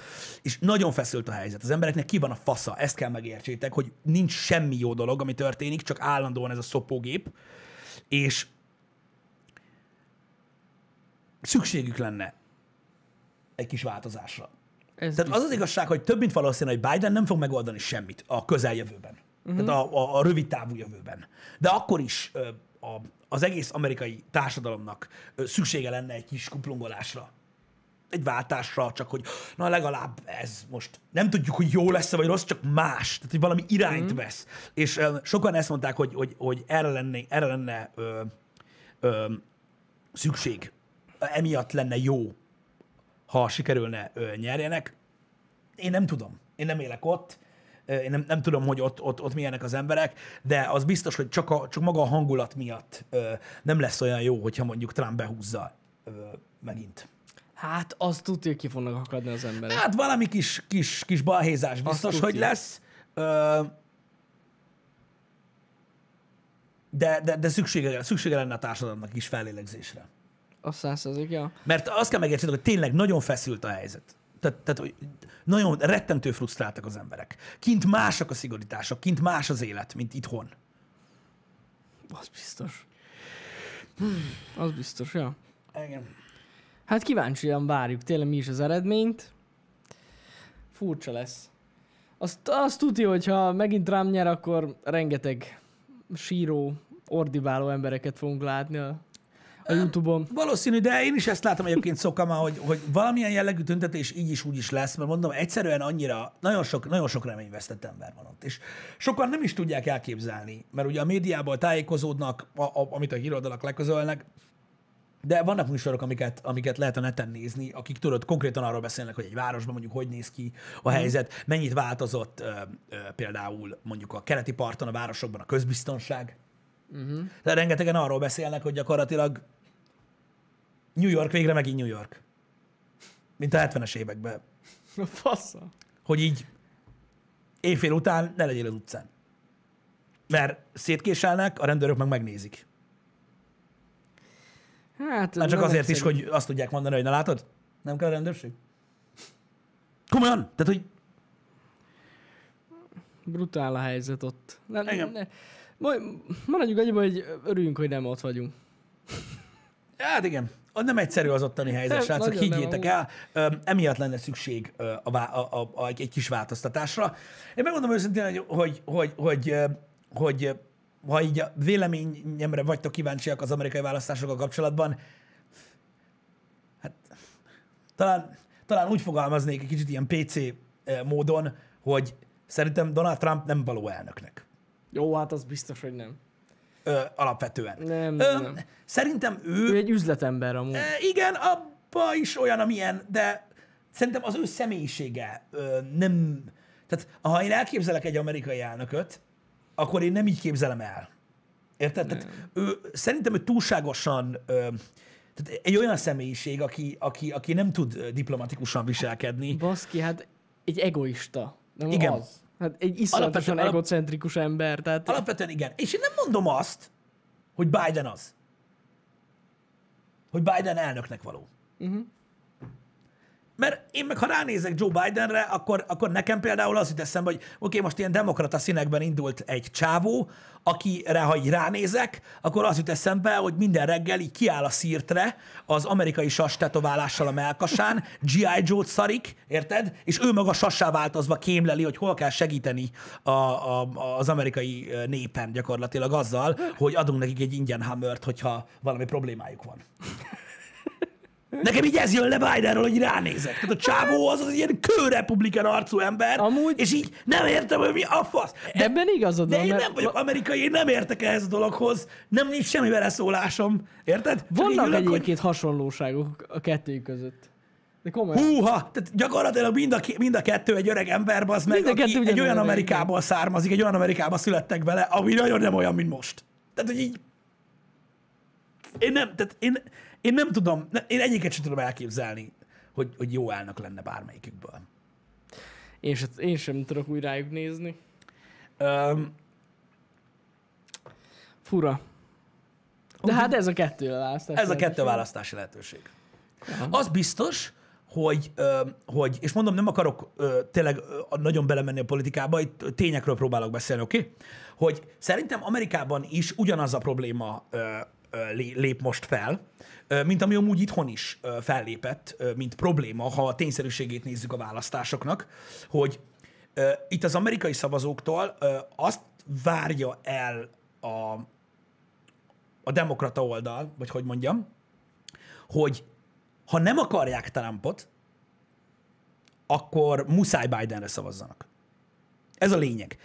és nagyon feszült a helyzet. Az embereknek ki van a fasza, ezt kell megértsétek, hogy nincs semmi jó dolog, ami történik, csak állandóan ez a szopógép, és szükségük lenne egy kis változásra. Ez Tehát az az igazság, hogy több mint valószínű, hogy Biden nem fog megoldani semmit a közeljövőben. Uh-huh. Tehát a, a, a rövid távú jövőben. De akkor is ö, a, az egész amerikai társadalomnak ö, szüksége lenne egy kis kuplungolásra. Egy váltásra, csak hogy na legalább ez most nem tudjuk, hogy jó lesz vagy rossz, csak más. Tehát, hogy valami irányt uh-huh. vesz. És ö, sokan ezt mondták, hogy, hogy, hogy erre lenne, erre lenne ö, ö, szükség. Emiatt lenne jó ha sikerülne nyerjenek. Én nem tudom. Én nem élek ott. Én nem, nem tudom, hogy ott, ott, ott milyenek az emberek, de az biztos, hogy csak, a, csak maga a hangulat miatt ö, nem lesz olyan jó, hogyha mondjuk Trump behúzza ö, megint. Hát azt tudja, hogy ki fognak akadni az emberek. Hát valami kis, kis, kis balhézás biztos, hogy lesz. Ö, de, de, de szüksége, szüksége lenne a társadalomnak is fellélegzésre. A százszerzék, ja. Mert azt kell megérteni, hogy tényleg nagyon feszült a helyzet. Tehát, tehát hogy nagyon rettentő frusztráltak az emberek. Kint másak a szigorítások, kint más az élet, mint itthon. Az biztos. Az biztos, ja. Igen. Hát kíváncsian várjuk tényleg mi is az eredményt. Furcsa lesz. Azt, azt tudja, hogy ha megint Trump nyer, akkor rengeteg síró, ordibáló embereket fogunk látni a, a Youtube-on. Valószínű, de én is ezt látom egyébként szokama, hogy, hogy valamilyen jellegű tüntetés így is úgy is lesz, mert mondom, egyszerűen annyira, nagyon sok, nagyon sok reményvesztett ember van ott. És sokan nem is tudják elképzelni, mert ugye a médiából tájékozódnak, a, a, amit a híroldalak leközölnek, de vannak műsorok, amiket, amiket lehet a neten nézni, akik tudod, konkrétan arról beszélnek, hogy egy városban mondjuk hogy néz ki a helyzet, mennyit változott ö, ö, például mondjuk a keleti parton, a városokban a közbiztonság. Uh-huh. De rengetegen arról beszélnek, hogy gyakorlatilag New York végre megint New York. Mint a 70-es években. A fasza. Hogy így éjfél után ne legyél az utcán. Mert szétkéselnek, a rendőrök meg megnézik. Hát, Már csak azért is, hogy azt tudják mondani, hogy na látod, nem kell a rendőrség. Komolyan? Tehát, hogy Brutál a helyzet ott. Ne, ne, majd maradjunk annyiban, hogy örüljünk, hogy nem ott vagyunk. Hát igen, nem egyszerű az ottani helyzet, Nem, srácok, nem, higgyétek el. Emiatt lenne szükség a, a, a, a, egy kis változtatásra. Én megmondom őszintén, hogy, hogy, hogy, hogy, hogy ha így a véleményemre vagytok kíváncsiak az amerikai választásokkal kapcsolatban, hát talán, talán úgy fogalmaznék egy kicsit ilyen PC módon, hogy szerintem Donald Trump nem való elnöknek. Jó, hát az biztos, hogy nem. Ö, alapvetően. Nem, Ö, nem. Szerintem ő... Ő egy üzletember amúgy. E, igen, abba is olyan, amilyen, de szerintem az ő személyisége ö, nem... Tehát ha én elképzelek egy amerikai elnököt, akkor én nem így képzelem el. Érted? Tehát ő, szerintem ő túlságosan... Ö, tehát egy olyan személyiség, aki, aki, aki nem tud ö, diplomatikusan viselkedni. Baszki, hát egy egoista. Nem Igen. az. Hát egy iszonyatosan egocentrikus ember. Tehát Alapvetően igen. És én nem mondom azt, hogy Biden az. Hogy Biden elnöknek való. uh-huh. Mert én meg, ha ránézek Joe Bidenre, akkor, akkor nekem például az jut eszembe, hogy oké, okay, most ilyen demokrata színekben indult egy csávó, akire, ha így ránézek, akkor az jut eszembe, hogy minden reggel így kiáll a szírtre az amerikai sas tetoválással a melkasán, G.I. Joe-t szarik, érted? És ő maga sassá változva kémleli, hogy hol kell segíteni a, a, az amerikai népen gyakorlatilag azzal, hogy adunk nekik egy ingyen hammert, hogyha valami problémájuk van. Nekem így ez jön le Bidenről, hogy ránézek. Tehát a csávó az az ilyen kőrepublikán arcú ember, Amúgy- és így nem értem, hogy mi a fasz. De, Ebben igazad de van, én mert nem vagyok amerikai, én nem értek ehhez a dologhoz, nem nincs semmi beleszólásom, érted? Vannak ülök, hogy egyébként hasonlóságok a kettőjük között. De komolyan. Húha! Tehát gyakorlatilag mind a, mind a kettő egy öreg ember, az meg, aki egy olyan Amerikából származik, egy olyan Amerikába születtek bele, ami nagyon nem olyan, mint most. Tehát, hogy így... Én nem, tehát én, én nem tudom, én egyiket sem tudom elképzelni, hogy, hogy jó elnök lenne bármelyikükből. Én, sem, én sem tudok úgy rájuk nézni. Um, Fura. De hát ez a kettő a választás. ez a kettő lehetőség. választási lehetőség. Az biztos, hogy, hogy, és mondom, nem akarok tényleg nagyon belemenni a politikába, itt tényekről próbálok beszélni, oké? Okay? Hogy szerintem Amerikában is ugyanaz a probléma lép most fel, mint ami amúgy itthon is fellépett, mint probléma, ha a tényszerűségét nézzük a választásoknak, hogy itt az amerikai szavazóktól azt várja el a, a demokrata oldal, vagy hogy mondjam, hogy ha nem akarják Trumpot, akkor muszáj Bidenre szavazzanak. Ez a lényeg.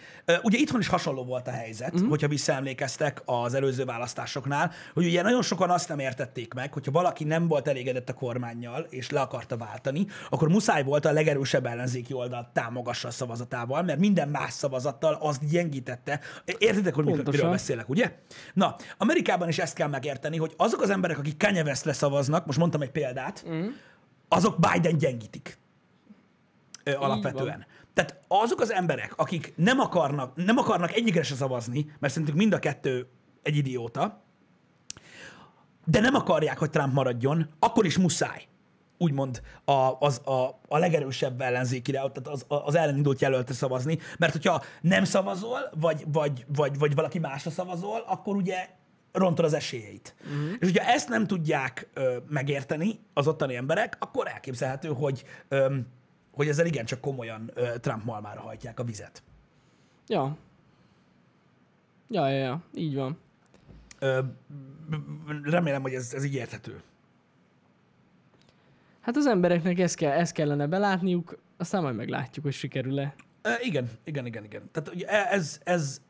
Ugye itthon is hasonló volt a helyzet, mm. hogyha visszaemlékeztek az előző választásoknál, hogy ugye nagyon sokan azt nem értették meg, hogyha valaki nem volt elégedett a kormányjal, és le akarta váltani, akkor muszáj volt a legerősebb ellenzéki oldalt támogassa a szavazatával, mert minden más szavazattal azt gyengítette. Értitek, hogy mikor- miről beszélek, ugye? Na, Amerikában is ezt kell megérteni, hogy azok az emberek, akik Kanye Westre szavaznak, most mondtam egy példát, mm. azok Biden gyengítik alapvetően. Tehát azok az emberek, akik nem akarnak, nem akarnak egyikre se szavazni, mert szerintük mind a kettő egy idióta, de nem akarják, hogy Trump maradjon, akkor is muszáj úgymond a, az, a, a legerősebb ellenzékire, tehát az, az ellenindult jelöltre szavazni, mert hogyha nem szavazol, vagy, vagy, vagy, vagy valaki másra szavazol, akkor ugye rontod az esélyeit. Uh-huh. És hogyha ezt nem tudják ö, megérteni az ottani emberek, akkor elképzelhető, hogy, ö, hogy ezzel igencsak komolyan ö, Trump malmára hajtják a vizet. Ja. Ja, ja, ja. Így van. Ö, remélem, hogy ez, ez így érthető. Hát az embereknek ezt, kell, ezt kellene belátniuk, aztán majd meglátjuk, hogy sikerül-e. E, igen, igen, igen, igen. Tehát ugye ez, ez,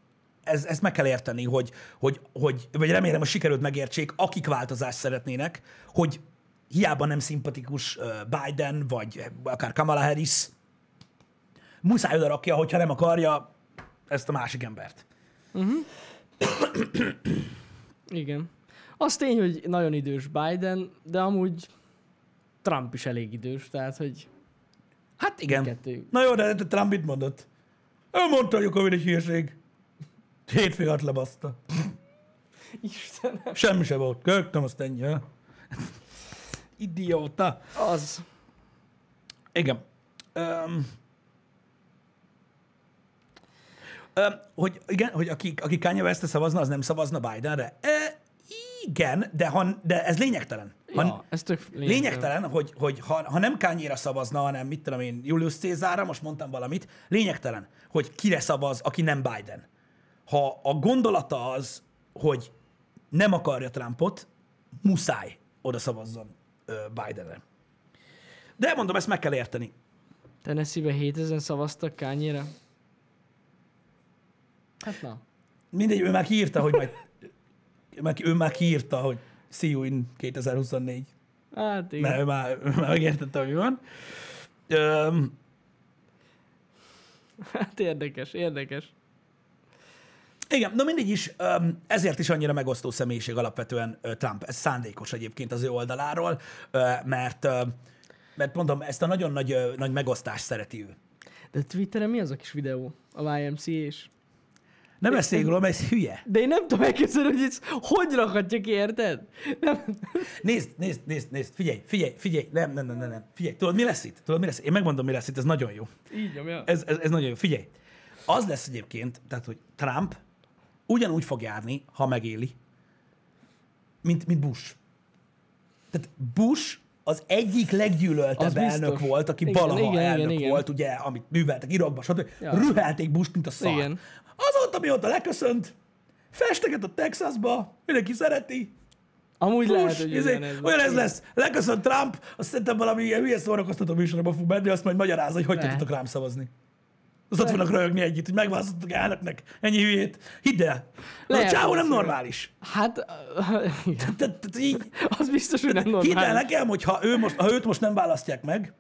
ez, ezt meg kell érteni, hogy, hogy, hogy, vagy remélem, hogy sikerült megértsék, akik változást szeretnének, hogy hiába nem szimpatikus Biden, vagy akár Kamala Harris, muszáj oda rakja, hogyha nem akarja ezt a másik embert. Igen. Az tény, hogy nagyon idős Biden, de amúgy Trump is elég idős, tehát hogy Hát igen. kettő. Na jó, de Trump mit mondott? Ő mondta, hogy a Covid egy hírség. Hétfő alatt lebaszta. Istenem. Semmi se volt. Kögtem, azt ennyi. ha? Idióta. Az. Igen. Um, um, hogy igen, hogy aki, aki Kanye West szavazna, az nem szavazna Bidenre? E, igen, de, ha, de ez lényegtelen. Ha, Ja, ez tök lényegtelen. Lényegtelen, hogy, hogy ha, ha nem Kanye-ra szavazna, hanem mit tudom én, Julius Caesarra, most mondtam valamit, lényegtelen, hogy kire szavaz, aki nem Biden. Ha a gondolata az, hogy nem akarja Trumpot, muszáj oda szavazzon Bidenre. De mondom, ezt meg kell érteni. Tennessee-be 7000 szavaztak Kányére. Hát na. Mindegy, ő már kiírta, hogy majd, ő már, kiírta, hogy see you in 2024. Hát igen. Mert ő már, ő már megértette, hogy van. Öm, Hát érdekes, érdekes. Igen, no mindegy is, ezért is annyira megosztó személyiség alapvetően Trump. Ez szándékos egyébként az ő oldaláról, mert, mert mondom, ezt a nagyon nagy, nagy megosztást szereti ő. De Twitteren mi az a kis videó? A YMCA és Nem ezt róla, mert ez hülye. De én nem tudom elképzelni, hogy ez hogy rakhatja ki, érted? Nem. Nézd, nézd, nézd, nézd, figyelj, figyelj, figyelj, nem, nem, nem, nem, nem. figyelj, tudod, mi lesz itt? Tudod, mi lesz? Én megmondom, mi lesz itt, ez nagyon jó. Így nyomja. Ez, ez, ez nagyon jó. Figyelj, az lesz egyébként, tehát, hogy Trump ugyanúgy fog járni, ha megéli, mint, mint Bush. Tehát Bush az egyik leggyűlöltebb Az biztos. elnök volt, aki Igen, valaha igen, elnök igen. volt, ugye, amit műveltek Irakban, stb. Ja. Rühelték Bush, mint a szar. Igen. Azóta, mióta leköszönt, festeget a Texasba, mindenki szereti, Amúgy Hús, lehet, hogy izé, van. olyan ez lesz. Leköszön Trump, azt szerintem valami ilyen hülye szórakoztató műsorba fog menni, azt majd magyarázza, hogy hogy tudtok rám szavazni. Azt ott fognak röhögni együtt, hogy megválasztottak elnöknek. Ennyi hülyét. Hidd el. Az a csávó nem normális. Hát. Tehát, tehát így, az biztos, hogy nem hidd el normális. nekem, hogy ha, ő most, ha őt most nem választják meg,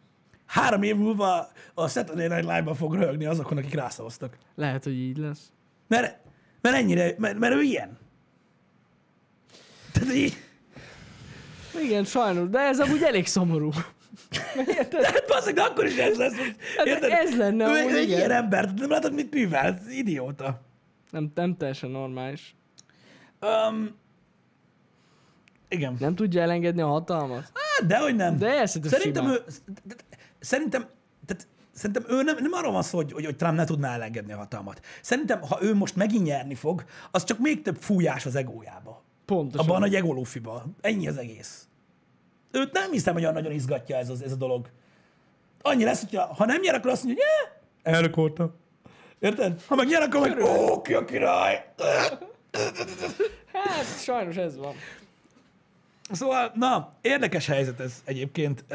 három év múlva a Saturday Night Live-ban fog röhögni azokon, akik rászavaztak. Lehet, hogy így lesz. Mert, mert ennyire, mert, mert ő ilyen. Tehát így, Igen, sajnos, de ez amúgy elég szomorú. Érted? hát de akkor is ez lesz. Hát érted? ez lenne ő, ő egy ilyen ember, nem látod, mit művel? Idióta. Nem, nem teljesen normális. Um, igen. Nem tudja elengedni a hatalmat? Hát, dehogy nem. De el szerintem simán. ő, szerintem, tehát, szerintem ő nem, nem arról van szó, hogy, hogy, hogy Trump ne tudná elengedni a hatalmat. Szerintem, ha ő most megint nyerni fog, az csak még több fújás az egójába. Pontosan. Abban a egolófiba. Ennyi az egész. Őt nem hiszem, hogy olyan nagyon izgatja ez, az, ez a dolog. Annyi lesz, hogyha ha nem nyer, akkor azt mondja, hogy voltam. Érted? Ha meg nyer, akkor meg, ó, ki a király. Hát, sajnos ez van. Szóval, na, érdekes helyzet ez egyébként.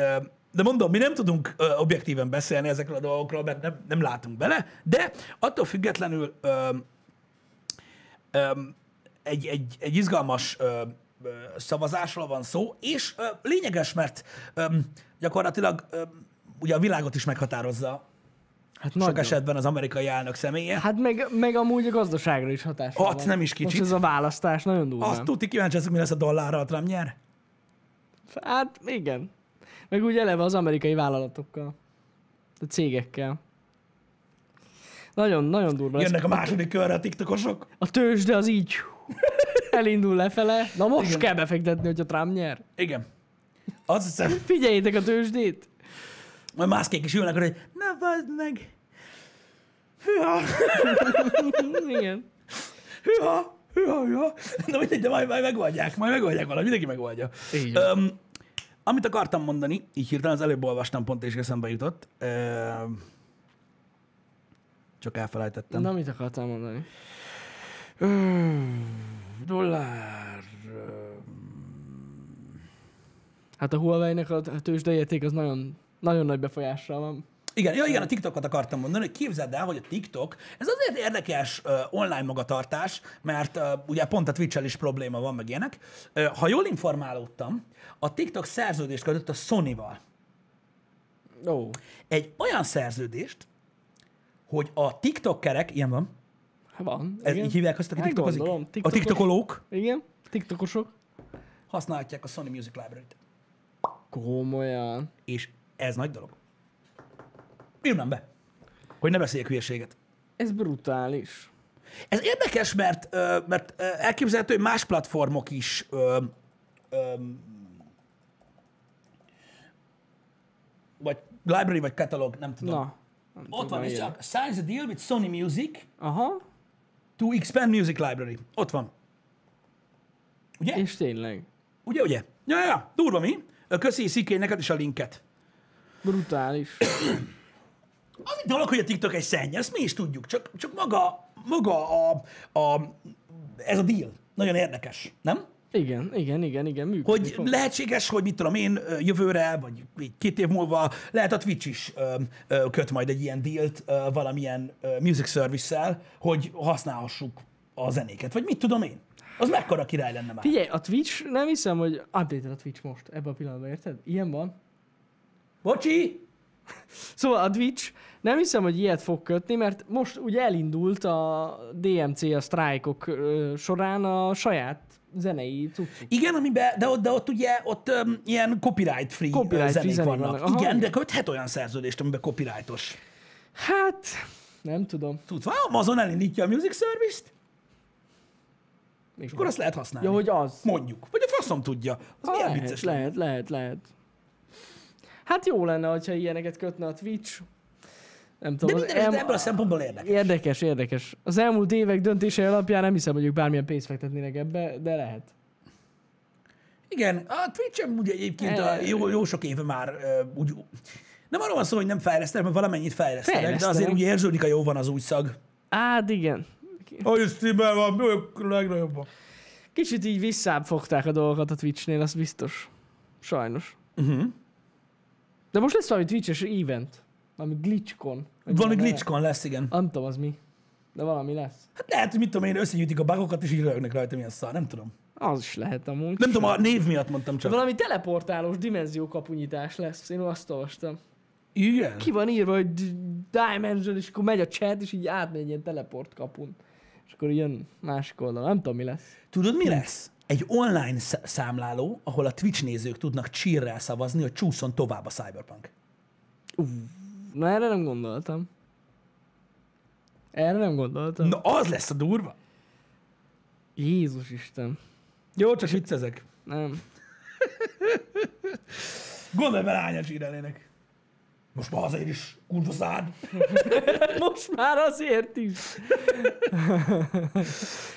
De mondom, mi nem tudunk objektíven beszélni ezekről a dolgokról, mert nem, nem látunk bele, de attól függetlenül ö, ö, egy, egy, egy izgalmas ö, ö, szavazásról van szó, és ö, lényeges, mert ö, gyakorlatilag ö, ugye a világot is meghatározza Hát sok nagyon. esetben az amerikai elnök személye. Hát meg, meg amúgy a gazdaságra is hatással Hat, van. nem is kicsit. Most ez a választás nagyon durva. Azt tudti, kíváncsi leszek, mi lesz a dollárral, Trump nyer? Hát igen. Meg úgy eleve az amerikai vállalatokkal. A cégekkel. Nagyon, nagyon durva lesz. Jönnek a második körre a tiktokosok. A tőzsde az így elindul lefele. Na most Igen. kell befektetni, hogyha Trump nyer. Igen. Azt hiszem, Figyeljétek a tőzsdét. majd mászkék is ülnek, hogy na, bazd meg. Hűha, Igen. hűha, hűha, hűha. Na mindegy, de majd, majd megoldják, majd megoldják valahogy, mindenki megoldja. Van. Um, amit akartam mondani, így hirtelen az előbb olvastam pont, és eszembe jutott. Um, csak elfelejtettem. Na, mit akartál mondani? Dollár. Hát a Huawei-nek a tőzsdeérték az nagyon, nagyon nagy befolyással van. Igen, ja, igen, a TikTokot akartam mondani, hogy képzeld el, hogy a TikTok, ez azért érdekes uh, online magatartás, mert uh, ugye pont a twitch is probléma van, meg ilyenek. Uh, ha jól informálódtam, a TikTok szerződést kötött a Sony-val. Ó, Egy olyan szerződést, hogy a TikTokerek, ilyen van, van. ez így hívják azt, aki Hát TikTokozik? gondolom, A TikTokos. TikTokolók Igen, TikTokosok. használhatják a Sony Music Library-t. Komolyan. És ez nagy dolog. Írnám be, hogy ne beszéljek hülyeséget. Ez brutális. Ez érdekes, mert, mert elképzelhető, hogy más platformok is ö, ö, vagy library, vagy catalog, nem tudom. Na. nem Ott tudom, van, és csak signs a deal with Sony Music Aha, to expand music library. Ott van. Ugye? és tényleg. Ugye, ugye? Ja, ja. Durva mi? Köszi Sziké neked is a linket. Brutális. Az egy dolog, hogy a TikTok egy szenny, ezt mi is tudjuk, csak, csak maga, maga a, a, ez a deal. Nagyon érdekes, nem? Igen, igen, igen, igen, működik. Hogy fog. lehetséges, hogy mit tudom én, jövőre, vagy két év múlva lehet a Twitch is ö, ö, köt majd egy ilyen dealt ö, valamilyen ö, music service-szel, hogy használhassuk a zenéket, vagy mit tudom én. Az mekkora király lenne már. Figyelj, a Twitch, nem hiszem, hogy update a Twitch most, ebben a pillanatban, érted? Ilyen van. Bocsi! Szóval a Twitch nem hiszem, hogy ilyet fog kötni, mert most ugye elindult a DMC a sztrájkok során a saját zenei cuccuk. Igen, amiben, de ott, de ott ugye ott um, ilyen copyright free Copyright free zenék zenék vannak. vannak. Aha, Igen, de köthet olyan szerződést, amiben copyrightos. Hát, nem tudom. Tudsz, ha Amazon elindítja a music service-t, Még akkor azt lehet használni. Ja, hogy az. Mondjuk. Vagy a faszom tudja. Az Ah, milyen lehet, vicces lehet, lehet, lehet. Hát jó lenne, hogyha ilyeneket kötne a Twitch. Nem De tudom. az minden elm- ebből a szempontból érdekes. Érdekes, érdekes. Az elmúlt évek döntései alapján nem hiszem, hogy ők bármilyen pénzt fektetnének ebbe, de lehet. Igen, a Twitch-en ugye egyébként a E- jó, jó sok éve már uh, úgy, nem arról van szó, hogy nem fejlesztenek, mert valamennyit fejlesztenek, de Fejlesztenek. azért úgy érződik a jó van az új szag. Hát igen. Ahogy Steamben van, ők a legnagyobbak. Kicsit így visszább fogták a dolgokat a Twitchnél, az biztos. Sajnos. Uh-huh. De most lesz valami Twitches event. Valami glitchkon. Valami glitchkon lesz, igen. Nem tudom, az mi. De valami lesz. Hát lehet, hogy mit tudom én, összegyűjtik a bugokat, és így rögnek rajta, milyen szar, nem tudom. Az is lehet amúgy. Nem tudom, a név miatt mondtam csak. Valami teleportálós dimenzió kapunyítás lesz. Én azt olvastam. Igen. Ki van írva, hogy Dimension, és akkor megy a chat, és így átmegy egy ilyen teleport kapun. És akkor jön másik oldal. Nem tudom, mi lesz. Tudod, mi lesz? Egy online sz- számláló, ahol a Twitch nézők tudnak csírrel szavazni, hogy csúszon tovább a Cyberpunk. Na erre nem gondoltam. Erre nem gondoltam. Na, az lesz a durva. Jézus Isten. Jó, csak viccezek. Nem. Gondolj bele, hányan csírelnének. Most már azért is kurva szád. Most már azért is.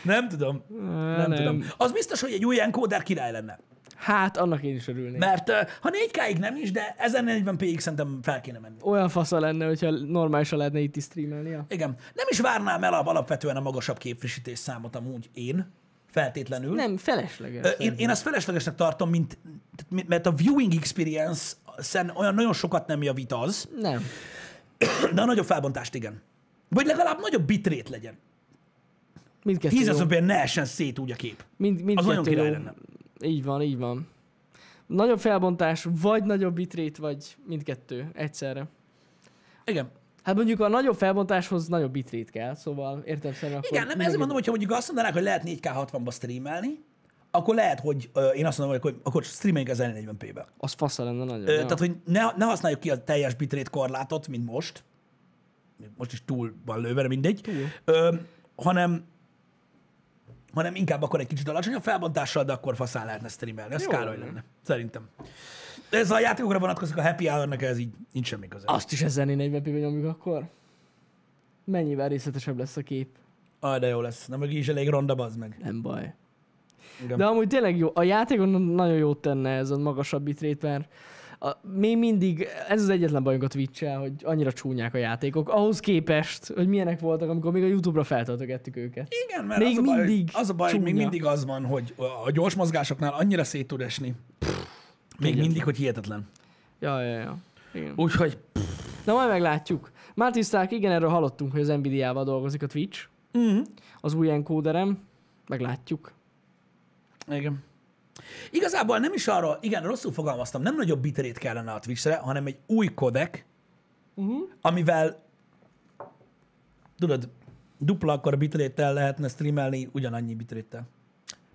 Nem tudom. Nem, nem. tudom. Az biztos, hogy egy új encodер király lenne. Hát, annak én is örülnék. Mert ha 4K-ig nem is, de 1040p-ig szerintem fel kéne menni. Olyan fasza lenne, hogyha normálisan lehetne itt is streamelni. Igen. Nem is várnám el alapvetően a magasabb képfrissítés számot amúgy én, feltétlenül. Nem, felesleges. Én, én azt feleslegesnek tartom, mint, mert a viewing experience szen olyan nagyon sokat nem javít az, Nem. de a nagyobb felbontást igen. Vagy legalább nagyobb bitrate legyen. Mindkettő jó. Hízezőben ne essen szét úgy a kép. Mind, Az mindkettő nagyon király lenne. Így van, így van. Nagyobb felbontás, vagy nagyobb bitrate, vagy mindkettő egyszerre. Igen. Hát mondjuk a nagyobb felbontáshoz nagyobb bitrate kell, szóval értem szerint. Igen, nem ezért mondom, hogyha mondjuk azt mondanák, hogy lehet 4K 60-ba streamelni, akkor lehet, hogy ö, én azt mondom, hogy akkor streameljünk 1040p-be. Az fasza lenne nagyon. Ö. Tehát, hogy ne, ne használjuk ki a teljes bitrate korlátot, mint most. Most is túl van lőve, de mindegy. Túl. Ö, hanem, hanem inkább akkor egy kicsit alacsonyabb felbontással, de akkor faszán lehetne streamelni. Ez Jó Károly lenne. lenne. Szerintem. De ez a játékokra vonatkozik, a happy hour ez így nincs semmi köze. Azt is 1040p-ben nyomjuk akkor? Mennyivel részletesebb lesz a kép? Ah, de jó lesz. Nem, meg is elég ronda, bazd meg. Nem baj. Igen. De amúgy tényleg jó. A játékon nagyon jót tenne ez a magasabb bitrate, mert a, mi mindig, ez az egyetlen bajunk a twitch hogy annyira csúnyák a játékok, ahhoz képest, hogy milyenek voltak, amikor még a YouTube-ra feltöltögettük őket. Igen, mert Még az, a baj, mindig az a baj, hogy még csúnya. mindig az van, hogy a gyors mozgásoknál annyira szét tud esni. Még Hihetetlen. mindig, hogy hihetetlen. Ja, ja, ja. Igen. Úgyhogy Na majd meglátjuk. Martin Stark, igen, erről hallottunk, hogy az Nvidia-val dolgozik a Twitch, uh-huh. az új encóderem. Meglátjuk. Igen. Igazából nem is arról, igen, rosszul fogalmaztam, nem nagyobb bitrét kellene a Twitch-re, hanem egy új kodek, Uh-huh. amivel tudod, dupla akkor bitréttel lehetne streamelni ugyanannyi bitréttel.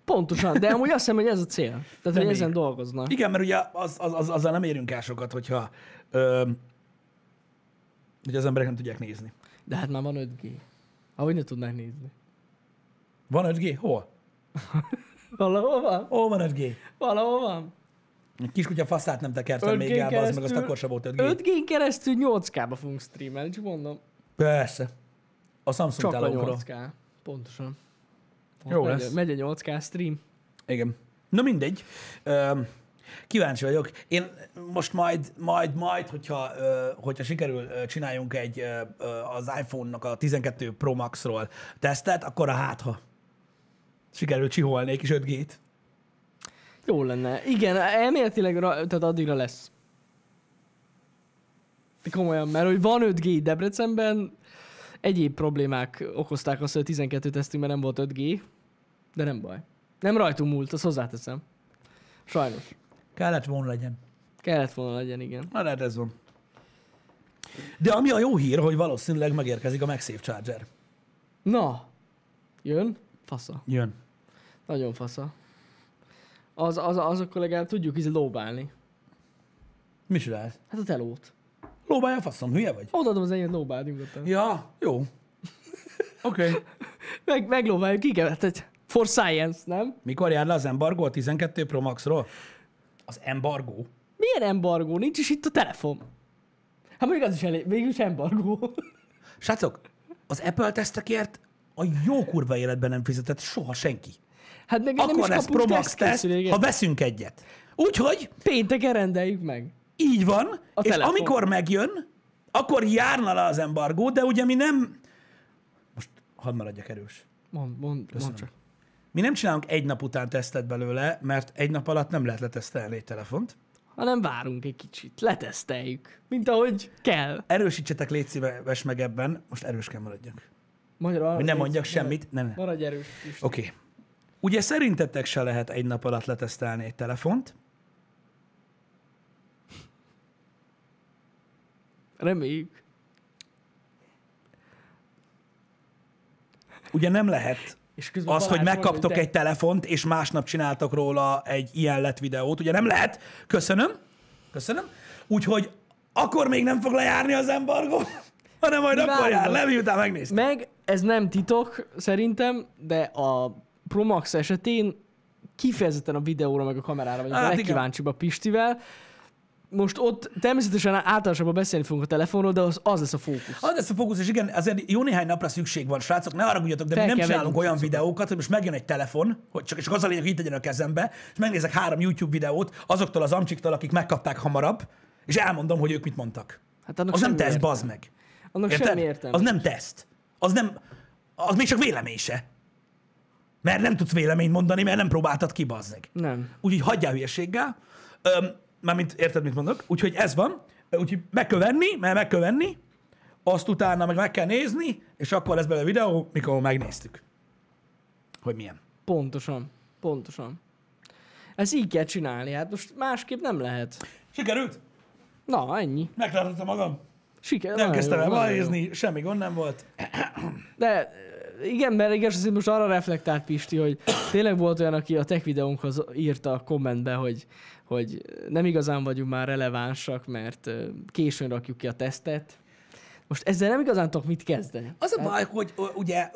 Pontosan, de amúgy azt hiszem, hogy ez a cél. Tehát, hogy Reméljük. ezen dolgoznak. Igen, mert ugye az, az, az, azzal nem érünk el sokat, hogyha ö, hogy az emberek nem tudják nézni. De hát már van 5G. Ahogy ne tudnák nézni. Van 5G? Hol? Valahol van? Van 5G? Valahol van. Kiskutya faszát nem tekertem 5G még el, az meg azt akkor sem volt 5G. 5G keresztül 8K-ba fogunk streamelni, csak mondom. Persze. A Samsung Csak a tálókról. 8K. Pontosan. Jó megy, lesz. Megy a 8K stream. Igen. Na mindegy. Öm, kíváncsi vagyok. Én most majd, majd, majd, hogyha, hogyha sikerül csináljunk egy az iPhone-nak a 12 Pro Max-ról tesztet, akkor a hátha sikerül csiholni egy kis 5G-t. Jó lenne. Igen, elméletileg tehát addigra lesz. Komolyan, mert hogy van 5G Debrecenben, egyéb problémák okozták azt, hogy a 12 tesztünkben nem volt 5G, de nem baj. Nem rajtunk múlt, azt hozzáteszem. Sajnos. Kellett volna legyen. Kellett volna legyen, igen. Na, hát ez van. De ami a jó hír, hogy valószínűleg megérkezik a MagSafe Charger. Na, jön? Fasza. Jön. Nagyon fasza. Az, az, az akkor legalább tudjuk így lóbálni. Mi csinálsz? Hát a telót. Lóbálja a faszom, hülye vagy? Odaadom az enyém lóbált nyugodtan. Ja, jó. Oké. Okay. Meg, meglóbáljuk, kell, hát for science, nem? Mikor jár le az embargó a 12 Pro Max-ról? Az embargó? Milyen embargó? Nincs is itt a telefon. Hát mondjuk az is elég, végülis embargó. Srácok, az Apple tesztekért a jó kurva életben nem fizetett soha senki. Hát meg nem Akkor is lesz kapunk Pro Max teszt, tesztkészüléket. ha veszünk egyet. Úgyhogy Pénteken rendeljük meg. így van, A és telefon. amikor megjön, akkor járna le az embargó, de ugye mi nem... Most hadd maradjak erős. Mond, mond, Köszönöm. mond csak. Mi nem csinálunk egy nap után tesztet belőle, mert egy nap alatt nem lehet letesztelni egy telefont. Hanem várunk egy kicsit, leteszteljük, mint ahogy kell. Erősítsetek légy szíves meg ebben, most erős kell maradjak. Magyarul, Hogy nem mondjak semmit. Ne, ne. Oké. Maradj erős. Pisti. Okay. Ugye szerintetek se lehet egy nap alatt letesztelni egy telefont, Reméljük. ugye nem lehet És az, hogy megkaptok mondja, egy telefont, és másnap csináltok róla egy ilyen lett videót. Ugye nem lehet. Köszönöm. Köszönöm. Úgyhogy akkor még nem fog lejárni az embargo, hanem majd Mi akkor jár le, miután megnéztem. Meg ez nem titok szerintem, de a Pro Max esetén kifejezetten a videóra meg a kamerára vagyok Hát a legkíváncsibb a Pistivel. Most ott természetesen általánosabban beszélni fogunk a telefonról, de az, az lesz a fókusz. Az lesz a fókusz, és igen, azért jó néhány napra szükség van, srácok, ne haragudjatok, de Fel mi nem csinálunk olyan videókat, hogy most megjön egy telefon, hogy csak, csak az a lényeg, hogy itt legyen a kezembe, és megnézek három YouTube videót azoktól az amcsiktól, akik megkapták hamarabb, és elmondom, hogy ők mit mondtak. Hát annak Az nem teszt, bazd meg. Annak Érted? semmi értelme. Az nem teszt. Az nem, az még csak vélemény se. Mert nem tudsz véleményt mondani, mert nem próbáltad ki, bazd meg. Nem. Úgyhogy hagyjál hülyeséggel. Öm, mármint érted, mit mondok? Úgyhogy ez van. Úgyhogy meg kell venni, mert meg kell venni, azt utána meg meg kell nézni, és akkor lesz belőle videó, mikor megnéztük. Hogy milyen. Pontosan. Pontosan. Ezt így kell csinálni, hát most másképp nem lehet. Sikerült? Na, ennyi. Megtartottam magam. Siker. Nem kezdtem el balézni, semmi gond nem volt. De igen, mert igaz, azért most arra reflektált Pisti, hogy tényleg volt olyan, aki a tech videónkhoz írta a kommentbe, hogy, hogy nem igazán vagyunk már relevánsak, mert későn rakjuk ki a tesztet. Most ezzel nem igazán tudok mit kezdeni. Az a baj, hogy ugye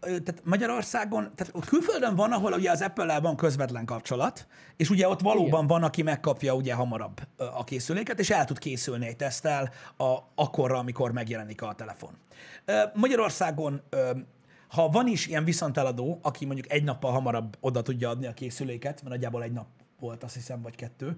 tehát Magyarországon, tehát külföldön van, ahol ugye az Apple-lel van közvetlen kapcsolat, és ugye ott valóban Igen. van, aki megkapja ugye hamarabb a készüléket, és el tud készülni egy teszttel a, akkorra, amikor megjelenik a telefon. Magyarországon, ha van is ilyen viszonteladó, aki mondjuk egy nappal hamarabb oda tudja adni a készüléket, mert nagyjából egy nap volt, azt hiszem, vagy kettő,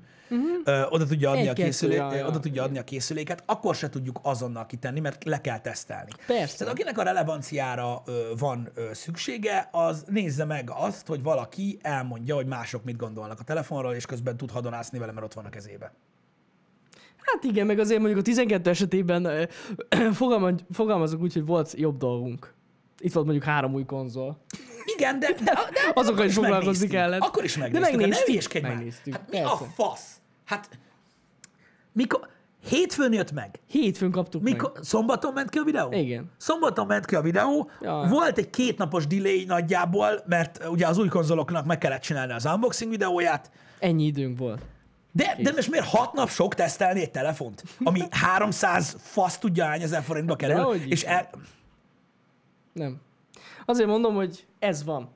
ö, oda tudja adni a Egy-kettő, készüléket, ja, ja. oda tudja adni a készüléket, akkor se tudjuk azonnal kitenni, mert le kell tesztelni. Persze. Tehát akinek a relevanciára ö, van ö, szüksége, az nézze meg azt, hogy valaki elmondja, hogy mások mit gondolnak a telefonról, és közben tud hadonászni vele, mert ott van a kezébe. Hát igen, meg azért mondjuk a 12 esetében fogalmazok úgy, hogy volt jobb dolgunk. Itt volt mondjuk három új konzol. Igen, de, de, de Azokkal is foglalkozni kellett. Akkor is De megnéztük. De megnéztük. Ne hülyéskedj már. Megnéztük, Hát mi a persze. fasz? Hát mikor, hétfőn jött meg. Hétfőn kaptuk Mikor, szombaton ment ki a videó? Igen. Szombaton ment ki a videó, Ja. volt egy kétnapos delay nagyjából, mert uh, ugye az új konzoloknak meg kellett csinálni az unboxing videóját, meg. Ennyi időnk volt. de, de most miért hat nap sok tesztelni egy telefont, ami 300 fasz tudja hány ezer forintba kerül, és el, Nem. Azért mondom, hogy ez van.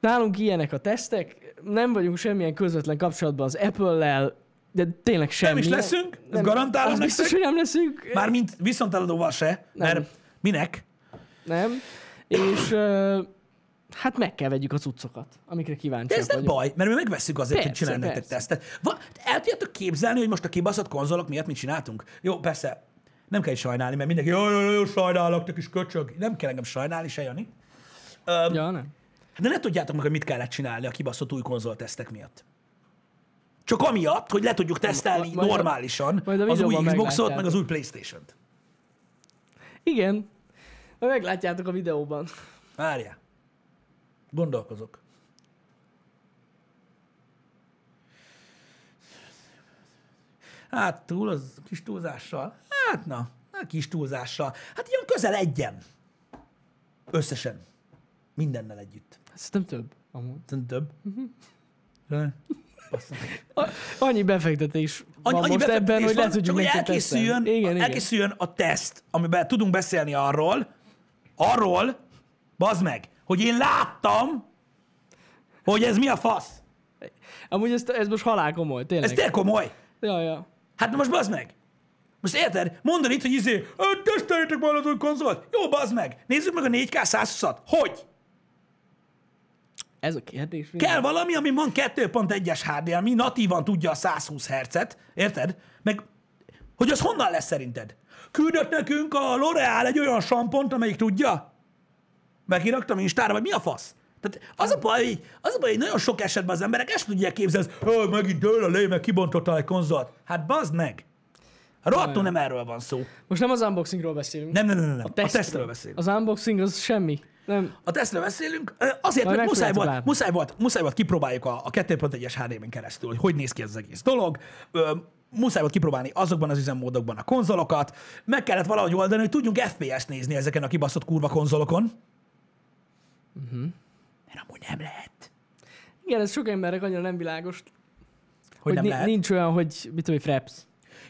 Nálunk ilyenek a tesztek, nem vagyunk semmilyen közvetlen kapcsolatban az Apple-lel, de tényleg semmi. is leszünk, ezt garantálom az biztos, nektek. hogy nem leszünk. mármint viszonteladóval se, Nem. mert minek? Nem. És hát meg kell vegyük a cuccokat, amikre De kíváncsiak ez nem vagyunk. baj, mert mi megveszünk azért, hogy Persze, csinálni egy persze. tesztet. Va, el tudjátok képzelni, hogy most a kibaszott konzolok miatt mit csináltunk? Jó, persze, nem kell sajnálni, mert mindenki, jó, jó, jó, sajnálok, te kis köcsög. Nem kell engem sajnálni, se Jani. Öm, Ja, nem. De ne tudjátok meg, hogy mit kellett csinálni a kibaszott új konzoltesztek miatt. Csak amiatt, hogy le tudjuk tesztelni majd normálisan majd a az új Xboxot, meg az új Playstation-t. Igen. Majd meglátjátok a videóban. Várjál. Gondolkozok. Hát túl, az kis túlzással. Hát na, na kis túlzással. Hát ilyen közel egyen. Összesen. Mindennel együtt. Szerintem több. Amúgy. Szerintem több. Bassza. A- Annyi befektetés van Annyi most ebben, befektetés hogy le van, tudjuk csak hogy elkészüljön, Igen, igen. elkészüljön a teszt, amiben tudunk beszélni arról, arról, bazd meg, hogy én láttam, hogy ez mi a fasz. Amúgy ez, ez most halál komoly, tényleg. Ez tényleg komoly. Ja, ja. Hát most bazd meg. Most érted? Mondani itt, hogy izé, "Ö, teszteljétek már az új konzolt. Jó, bazd meg. Nézzük meg a 4K 120-at. Hogy? Ez a kérdés. Kell valami, ami van 2.1-es HDMI, natívan tudja a 120 Hz-et, érted? Meg, hogy az honnan lesz szerinted? Küldött nekünk a L'Oreal egy olyan sampont, amelyik tudja? Megiraktam Instára, vagy mi a fasz? Tehát az a baj, hogy, az a baj, hogy nagyon sok esetben az emberek ezt tudják képzelni, hogy megint dől a lé, meg kibontottál egy konzolt. Hát bazd meg! Rohadtul nem erről van szó. Most nem az unboxingról beszélünk. Nem, nem, nem, nem. A, a tesztről. tesztről beszélünk. Az unboxing az semmi. Nem. A tesztről beszélünk, azért, Majd mert muszáj volt, látni. muszáj, volt, muszáj volt kipróbáljuk a, a 2.1-es HD-ben keresztül, hogy hogy néz ki ez az egész dolog. Ö, muszáj volt kipróbálni azokban az üzemmódokban a konzolokat. Meg kellett valahogy oldani, hogy tudjunk FPS-t nézni ezeken a kibaszott kurva konzolokon. Uh-huh. Mert amúgy nem lehet. Igen, ez sok embernek annyira nem világos, hogy, Hogy nem ni- lehet. nincs olyan, hogy mit tudom, fraps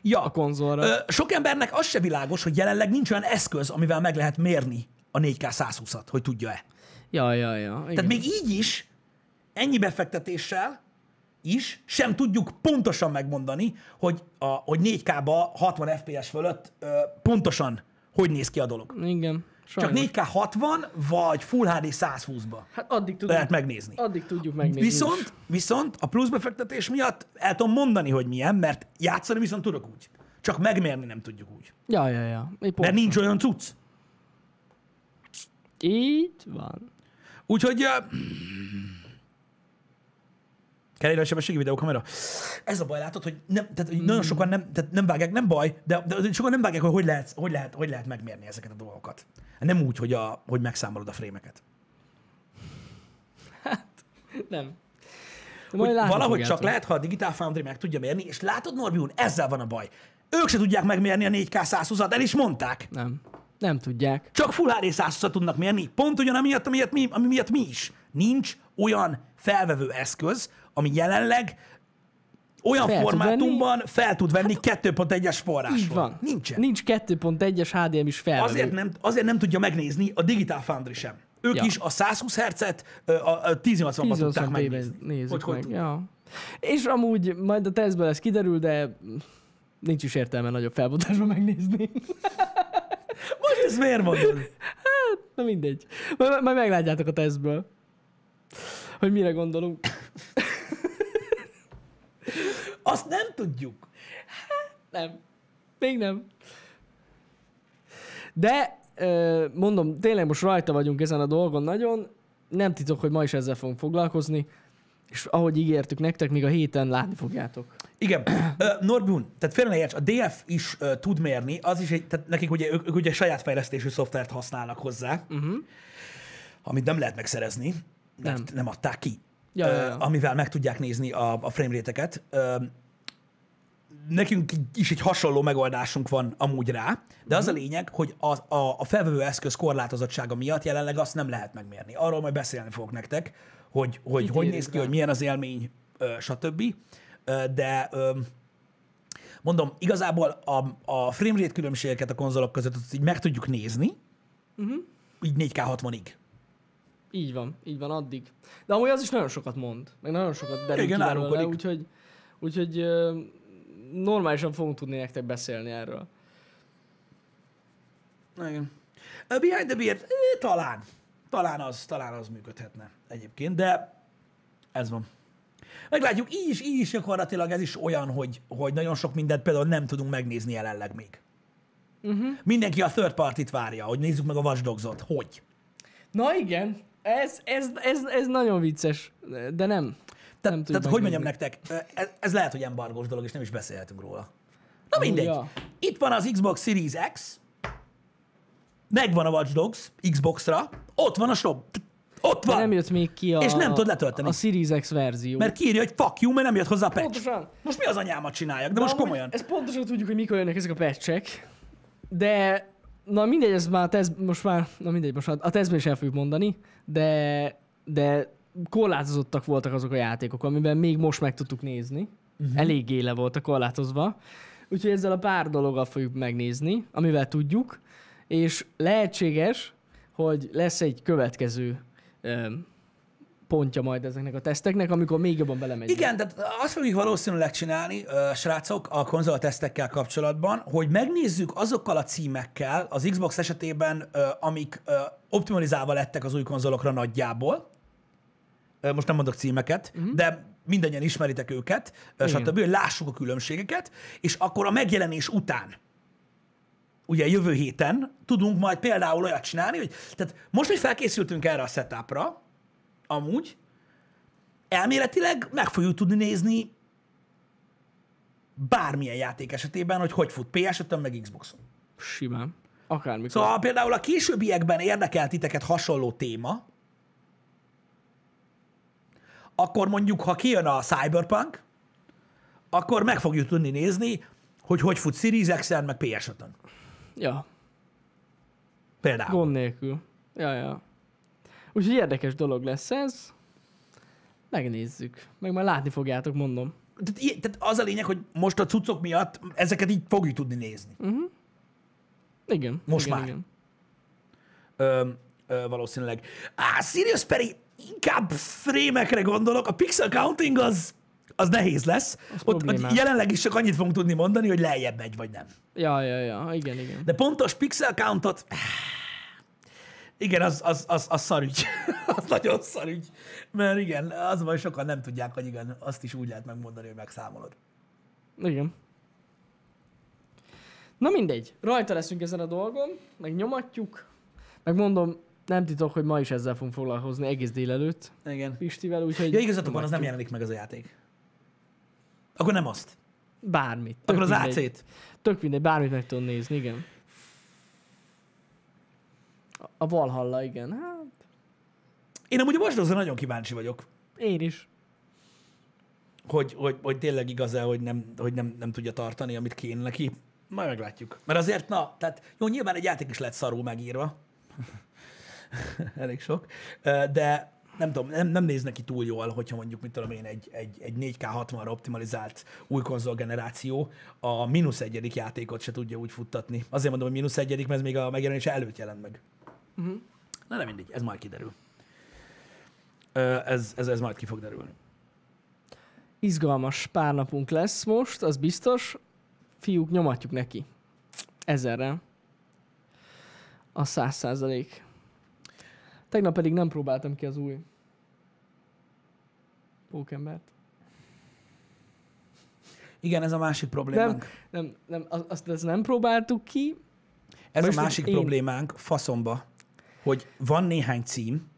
Ja, a konzolra. Ö, sok embernek az se világos, hogy jelenleg nincs olyan eszköz, amivel meg lehet mérni a 4K 120-at, hogy tudja-e. Ja, ja, ja. Igen. Tehát még így is, ennyi befektetéssel is sem tudjuk pontosan megmondani, hogy, a, hogy 4K-ba 60 FPS fölött ö, pontosan hogy néz ki a dolog. Igen. Csak Sajnos. 4K 60 vagy Full HD 120-ba Hát addig tudjuk, lehet megnézni. addig tudjuk megnézni. Viszont, viszont a plusz befektetés miatt el tudom mondani, hogy milyen, mert játszani viszont tudok úgy. Csak megmérni nem tudjuk úgy. Ja, ja, ja. Épp Mert nincs olyan cucc. Így van. Úgyhogy... Uh, kell egy nagy sebességű videókamera? Ez a baj, látod, hogy, nem, tehát, hogy nagyon sokan nem, tehát nem vágják, nem baj, de, de sokan nem vágják, hogy hogy lehet, hogy, lehet, hogy lehet megmérni ezeket a dolgokat. Nem úgy, hogy, a, hogy megszámolod a frémeket. Nem. De Hogy valahogy csak lehet, ha a Digital Foundry meg tudja mérni, és látod, Norbiun, ezzel van a baj. Ők se tudják megmérni a 4K 120-at, el is mondták. Nem. Nem tudják. Csak Full HD 120 tudnak mérni, pont ugyanamiatt, amiatt mi, ami miatt mi is. Nincs olyan felvevő eszköz, ami jelenleg olyan Fel tud formátumban fel tud venni 2.1-es forrásról. Így van. Nincsen. Nincs 2.1-es HDM is felvevő. Azért nem, azért nem tudja megnézni a Digital Foundry sem. Ők Ja. is a 120 Hz-et a, a 1080-ban tudták 1080p-ben megnézni. nézzük hogy, meg. hogy Ja. És amúgy majd a tesztből ez kiderül, de nincs is értelme nagyobb felbontásban megnézni. Most ezt miért mondod? Na mindegy. Majd, majd meglátjátok a tesztből, hogy mire gondolunk. Azt nem tudjuk. Nem. Még nem. De mondom, tényleg most rajta vagyunk ezen a dolgon nagyon. Nem titok, hogy ma is ezzel fogunk foglalkozni. És ahogy ígértük nektek, még a héten látni fogjátok. Igen. Uh, Norbun, tehát félre ne érts, a DF is uh, tud mérni, az is egy, tehát nekik ugye, ők, ők ugye saját fejlesztésű szoftvert használnak hozzá, uh-huh. amit nem lehet megszerezni, mert nem, Nem. nem adták ki, Ja, ja, ja. amivel meg tudják nézni a, a framerate-eket. Ö, Nekünk is egy hasonló megoldásunk van amúgy rá, de az a lényeg, hogy a, a, a felvevő eszköz korlátozottsága miatt jelenleg azt nem lehet megmérni. Arról majd beszélni fogok nektek, hogy hogy, hogy néz ki, rá. hogy milyen az élmény, stb. De mondom, igazából a, a framerate különbségeket a konzolok között így meg tudjuk nézni, uh-huh. így 4K 60-ig. Így van, így van addig. De amúgy az is nagyon sokat mond, meg nagyon sokat derül Igen, ki belőle, úgyhogy, úgyhogy ö, normálisan fogunk tudni nektek beszélni erről. Igen. A Behind the Beard, talán. Talán az, talán az működhetne egyébként, de ez van. Meglátjuk, így is, így is gyakorlatilag ez is olyan, hogy, hogy nagyon sok mindent például nem tudunk megnézni jelenleg még. Uh-huh. Mindenki a third party-t várja, hogy nézzük meg a Watch Dogs-ot. Hogy? Na igen, ez, ez, ez, ez nagyon vicces, de nem. Tehát, nem tehát hogy mondjam nektek, ez, ez lehet, hogy embargós dolog, és nem is beszélhetünk róla. Na mindegy. Ja. Itt van az Xbox Series X, megvan a Watch Dogs Xbox-ra, ott van a shop. Ott De van. nem jött még ki a, És nem tudod letölteni. a Series X verzió. Mert kiírja, hogy fuck you, mert nem jött hozzá a patch. Pontosan. Most mi az anyámat csináljak? De, most amúgy komolyan. Ezt pontosan tudjuk, hogy mikor jönnek ezek a patchek, de na mindegy, ez már a teszt, most már, na mindegy, most a tesztben is el fogjuk mondani, de, de korlátozottak voltak azok a játékok, amiben még most meg tudtuk nézni. Uh-huh. Eléggé le voltak korlátozva. Úgyhogy ezzel a pár dologgal fogjuk megnézni, amivel tudjuk, és lehetséges, hogy lesz egy következő öm, pontja majd ezeknek a teszteknek, amikor még jobban belemegyünk. Igen, tehát azt fogjuk valószínűleg csinálni, srácok, a konzoltesztekkel kapcsolatban, hogy megnézzük azokkal a címekkel az Xbox esetében, amik optimalizálva lettek az új konzolokra nagyjából. Most nem mondok címeket, uh-huh. de mindannyian ismeritek őket, Igen. stb., hogy lássuk a különbségeket, és akkor a megjelenés után ugye jövő héten tudunk majd például olyat csinálni, hogy tehát most, hogy felkészültünk erre a setupra, amúgy elméletileg meg fogjuk tudni nézni bármilyen játék esetében, hogy hogy fut PS5-ön, meg Xboxon. Simán. Akármikor. Szóval ha például a későbbiekben érdekel titeket hasonló téma, akkor mondjuk, ha kijön a Cyberpunk, akkor meg fogjuk tudni nézni, hogy hogy fut Series X-en, meg PS5-ön. Ja, Például. gond nélkül. Ja, ja. Úgyhogy érdekes dolog lesz ez. Megnézzük. Meg majd látni fogjátok, mondom. Tehát, tehát az a lényeg, hogy most a cuccok miatt ezeket így fogjuk tudni nézni. Igen. Most igen, már. Igen. Ö, ö, valószínűleg. Á, Sirius Perry, inkább frémekre gondolok. A pixel counting az, az nehéz lesz. Ott, ott problémás. jelenleg is csak annyit fogunk tudni mondani, hogy lejjebb megy, vagy nem. Ja, ja, ja. Igen, igen. De pontos pixel countot, igen, az, az, az, az szarügy. az nagyon szarügy. Mert igen, az van, sokan nem tudják, hogy igen, azt is úgy lehet megmondani, hogy megszámolod. Igen. Na mindegy, rajta leszünk ezen a dolgon, meg nyomatjuk, meg mondom, nem titok, hogy ma is ezzel fogunk foglalkozni egész délelőtt Igen. Pistivel, úgyhogy Ja, igazatok van, az nem jelenik meg az a játék. Akkor nem azt. Bármit. Akkor az mindegy. AC-t. Tök mindegy, bármit meg tudom nézni, igen. A Valhalla, igen. Hát, Én amúgy a Watch nagyon kíváncsi vagyok, én is. hogy, hogy, hogy tényleg igaz-e, hogy, nem, hogy nem, nem tudja tartani, amit kéne neki. Majd meglátjuk. Mert azért, na, tehát jó, nyilván egy játék is lett szarul megírva. Elég sok. De nem tudom, nem, nem néz neki túl jól, hogyha mondjuk, mit tudom én, egy, egy, egy 4K 60-ra optimalizált új konzol generáció a mínusz egyedik játékot se tudja úgy futtatni. Azért mondom, hogy mínusz egyedik, mert ez még a megjelenése előtt jelent meg. Uh-huh. Na de mindegy, ez majd kiderül. Ez, ez, ez majd ki fog derülni. Izgalmas pár napunk lesz most, az biztos. Fiúk, nyomatjuk neki. Ezerre. A száz százalék. Tegnap pedig nem próbáltam ki az új pókembert. Igen, ez a másik problémánk. Nem, nem, nem, az- azt, azt nem próbáltuk ki. Ez Most a másik én- problémánk faszomba, hogy van néhány cím,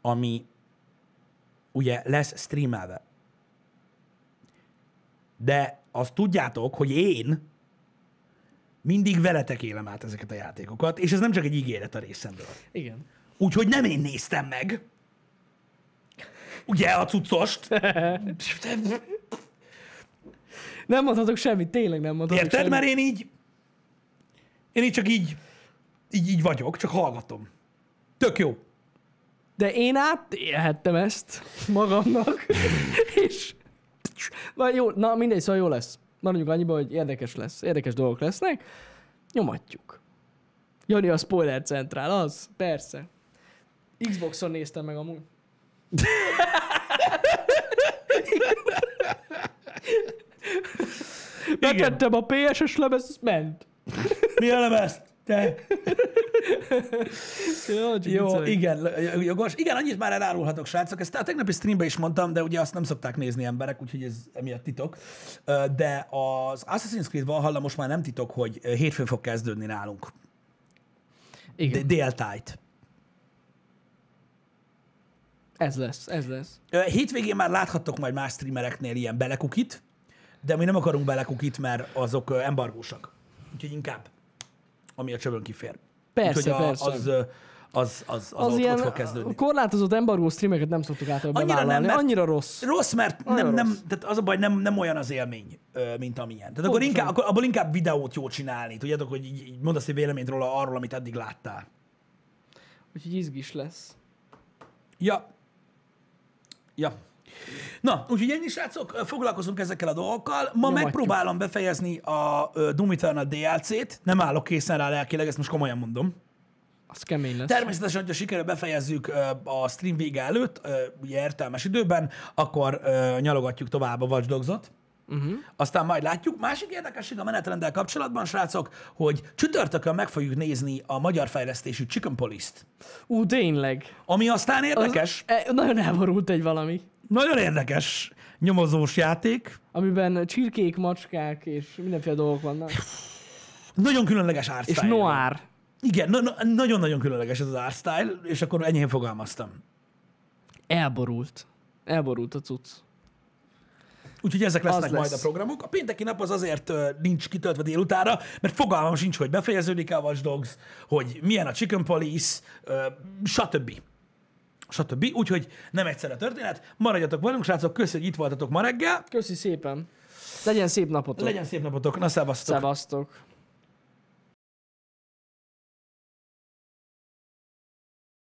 ami ugye lesz streamelve. De azt tudjátok, hogy én mindig veletek élem át ezeket a játékokat, és ez nem csak egy ígéret a részemről. Igen. Úgyhogy nem én néztem meg. Ugye a cuccost. Nem mondhatok semmit, tényleg nem mondhatok Érted? semmit. Mert én így, én így csak így, így, így vagyok, csak hallgatom. Tök jó. De én átélhettem ezt magamnak, és na jó, na mindegy, szóval jó lesz. Maradjunk annyiba, hogy érdekes lesz, érdekes dolgok lesznek. Nyomatjuk. Jani a spoiler centrál, az? Persze. Xboxon néztem meg amúgy. Betettem a PSS lemez, az ment. Mi a lemez? Te. Jó, Jó, igen, jogos. Igen, annyit már elárulhatok, srácok. Ezt a tegnapi streamben is mondtam, de ugye azt nem szokták nézni emberek, úgyhogy ez emiatt titok. De az Assassin's Creed Valhalla most már nem titok, hogy hétfőn fog kezdődni nálunk. Igen, Déltájt. ez lesz, ez lesz. Hétvégén már láthattok majd más streamereknél ilyen belekukit, de mi nem akarunk belekukit, mert azok embargósak. Úgyhogy inkább, ami a csövön kifér. Persze, Úgyhogy a, persze. Az, az, az, az, Az ott, ilyen ott fog kezdődni. korlátozott embargó streameket nem szoktuk általában Annyira nem, mert- Annyira rossz. Rossz, mert Nagyon nem, nem, rossz. tehát az a baj, nem, nem olyan az élmény, mint amilyen. Tehát akkor, inkább, akkor abból inkább videót jó csinálni. Tudjátok, hogy így, így mondasz egy véleményt róla arról, amit eddig láttál. Úgyhogy izgis lesz. Ja. Ja. Na, úgyhogy ennyi srácok, foglalkozunk ezekkel a dolgokkal. Ma Nyomatjuk. megpróbálom befejezni a Doom Eternal DLC-t. Nem állok készen rá lelkileg, ezt most komolyan mondom. Az kemény lesz. Természetesen, hogyha sikerül befejezzük a stream vége előtt, ugye értelmes időben, akkor nyalogatjuk tovább a Watch Dogs-ot. Uh-huh. Aztán majd látjuk. Másik érdekesség a menetrenddel kapcsolatban, srácok, hogy csütörtökön meg fogjuk nézni a magyar fejlesztésű Chicken Police-t. Ú, tényleg. Ami aztán Az, érdekes, e, nagyon elborult egy valami. Nagyon érdekes nyomozós játék, Amiben csirkék, macskák és mindenféle dolgok vannak. nagyon különleges art És noir. Igen, na- na- nagyon-nagyon különleges ez az art style, és akkor enyhén fogalmaztam. elborult. Elborult a cucc. Úgyhogy ezek lesznek Az majd lesz. a programok. A pénteki nap az azért nincs kitöltve délutára, mert fogalmam sincs, hogy befejeződik a Watch Dogs, hogy milyen a Chicken Police, stb. Stb. Úgyhogy nem egyszer a történet. Maradjatok velünk, srácok, köszönjük, hogy itt voltatok ma reggel. Köszi szépen. Legyen szép napotok. Legyen szép napotok, na szevasztok! Szevasztok.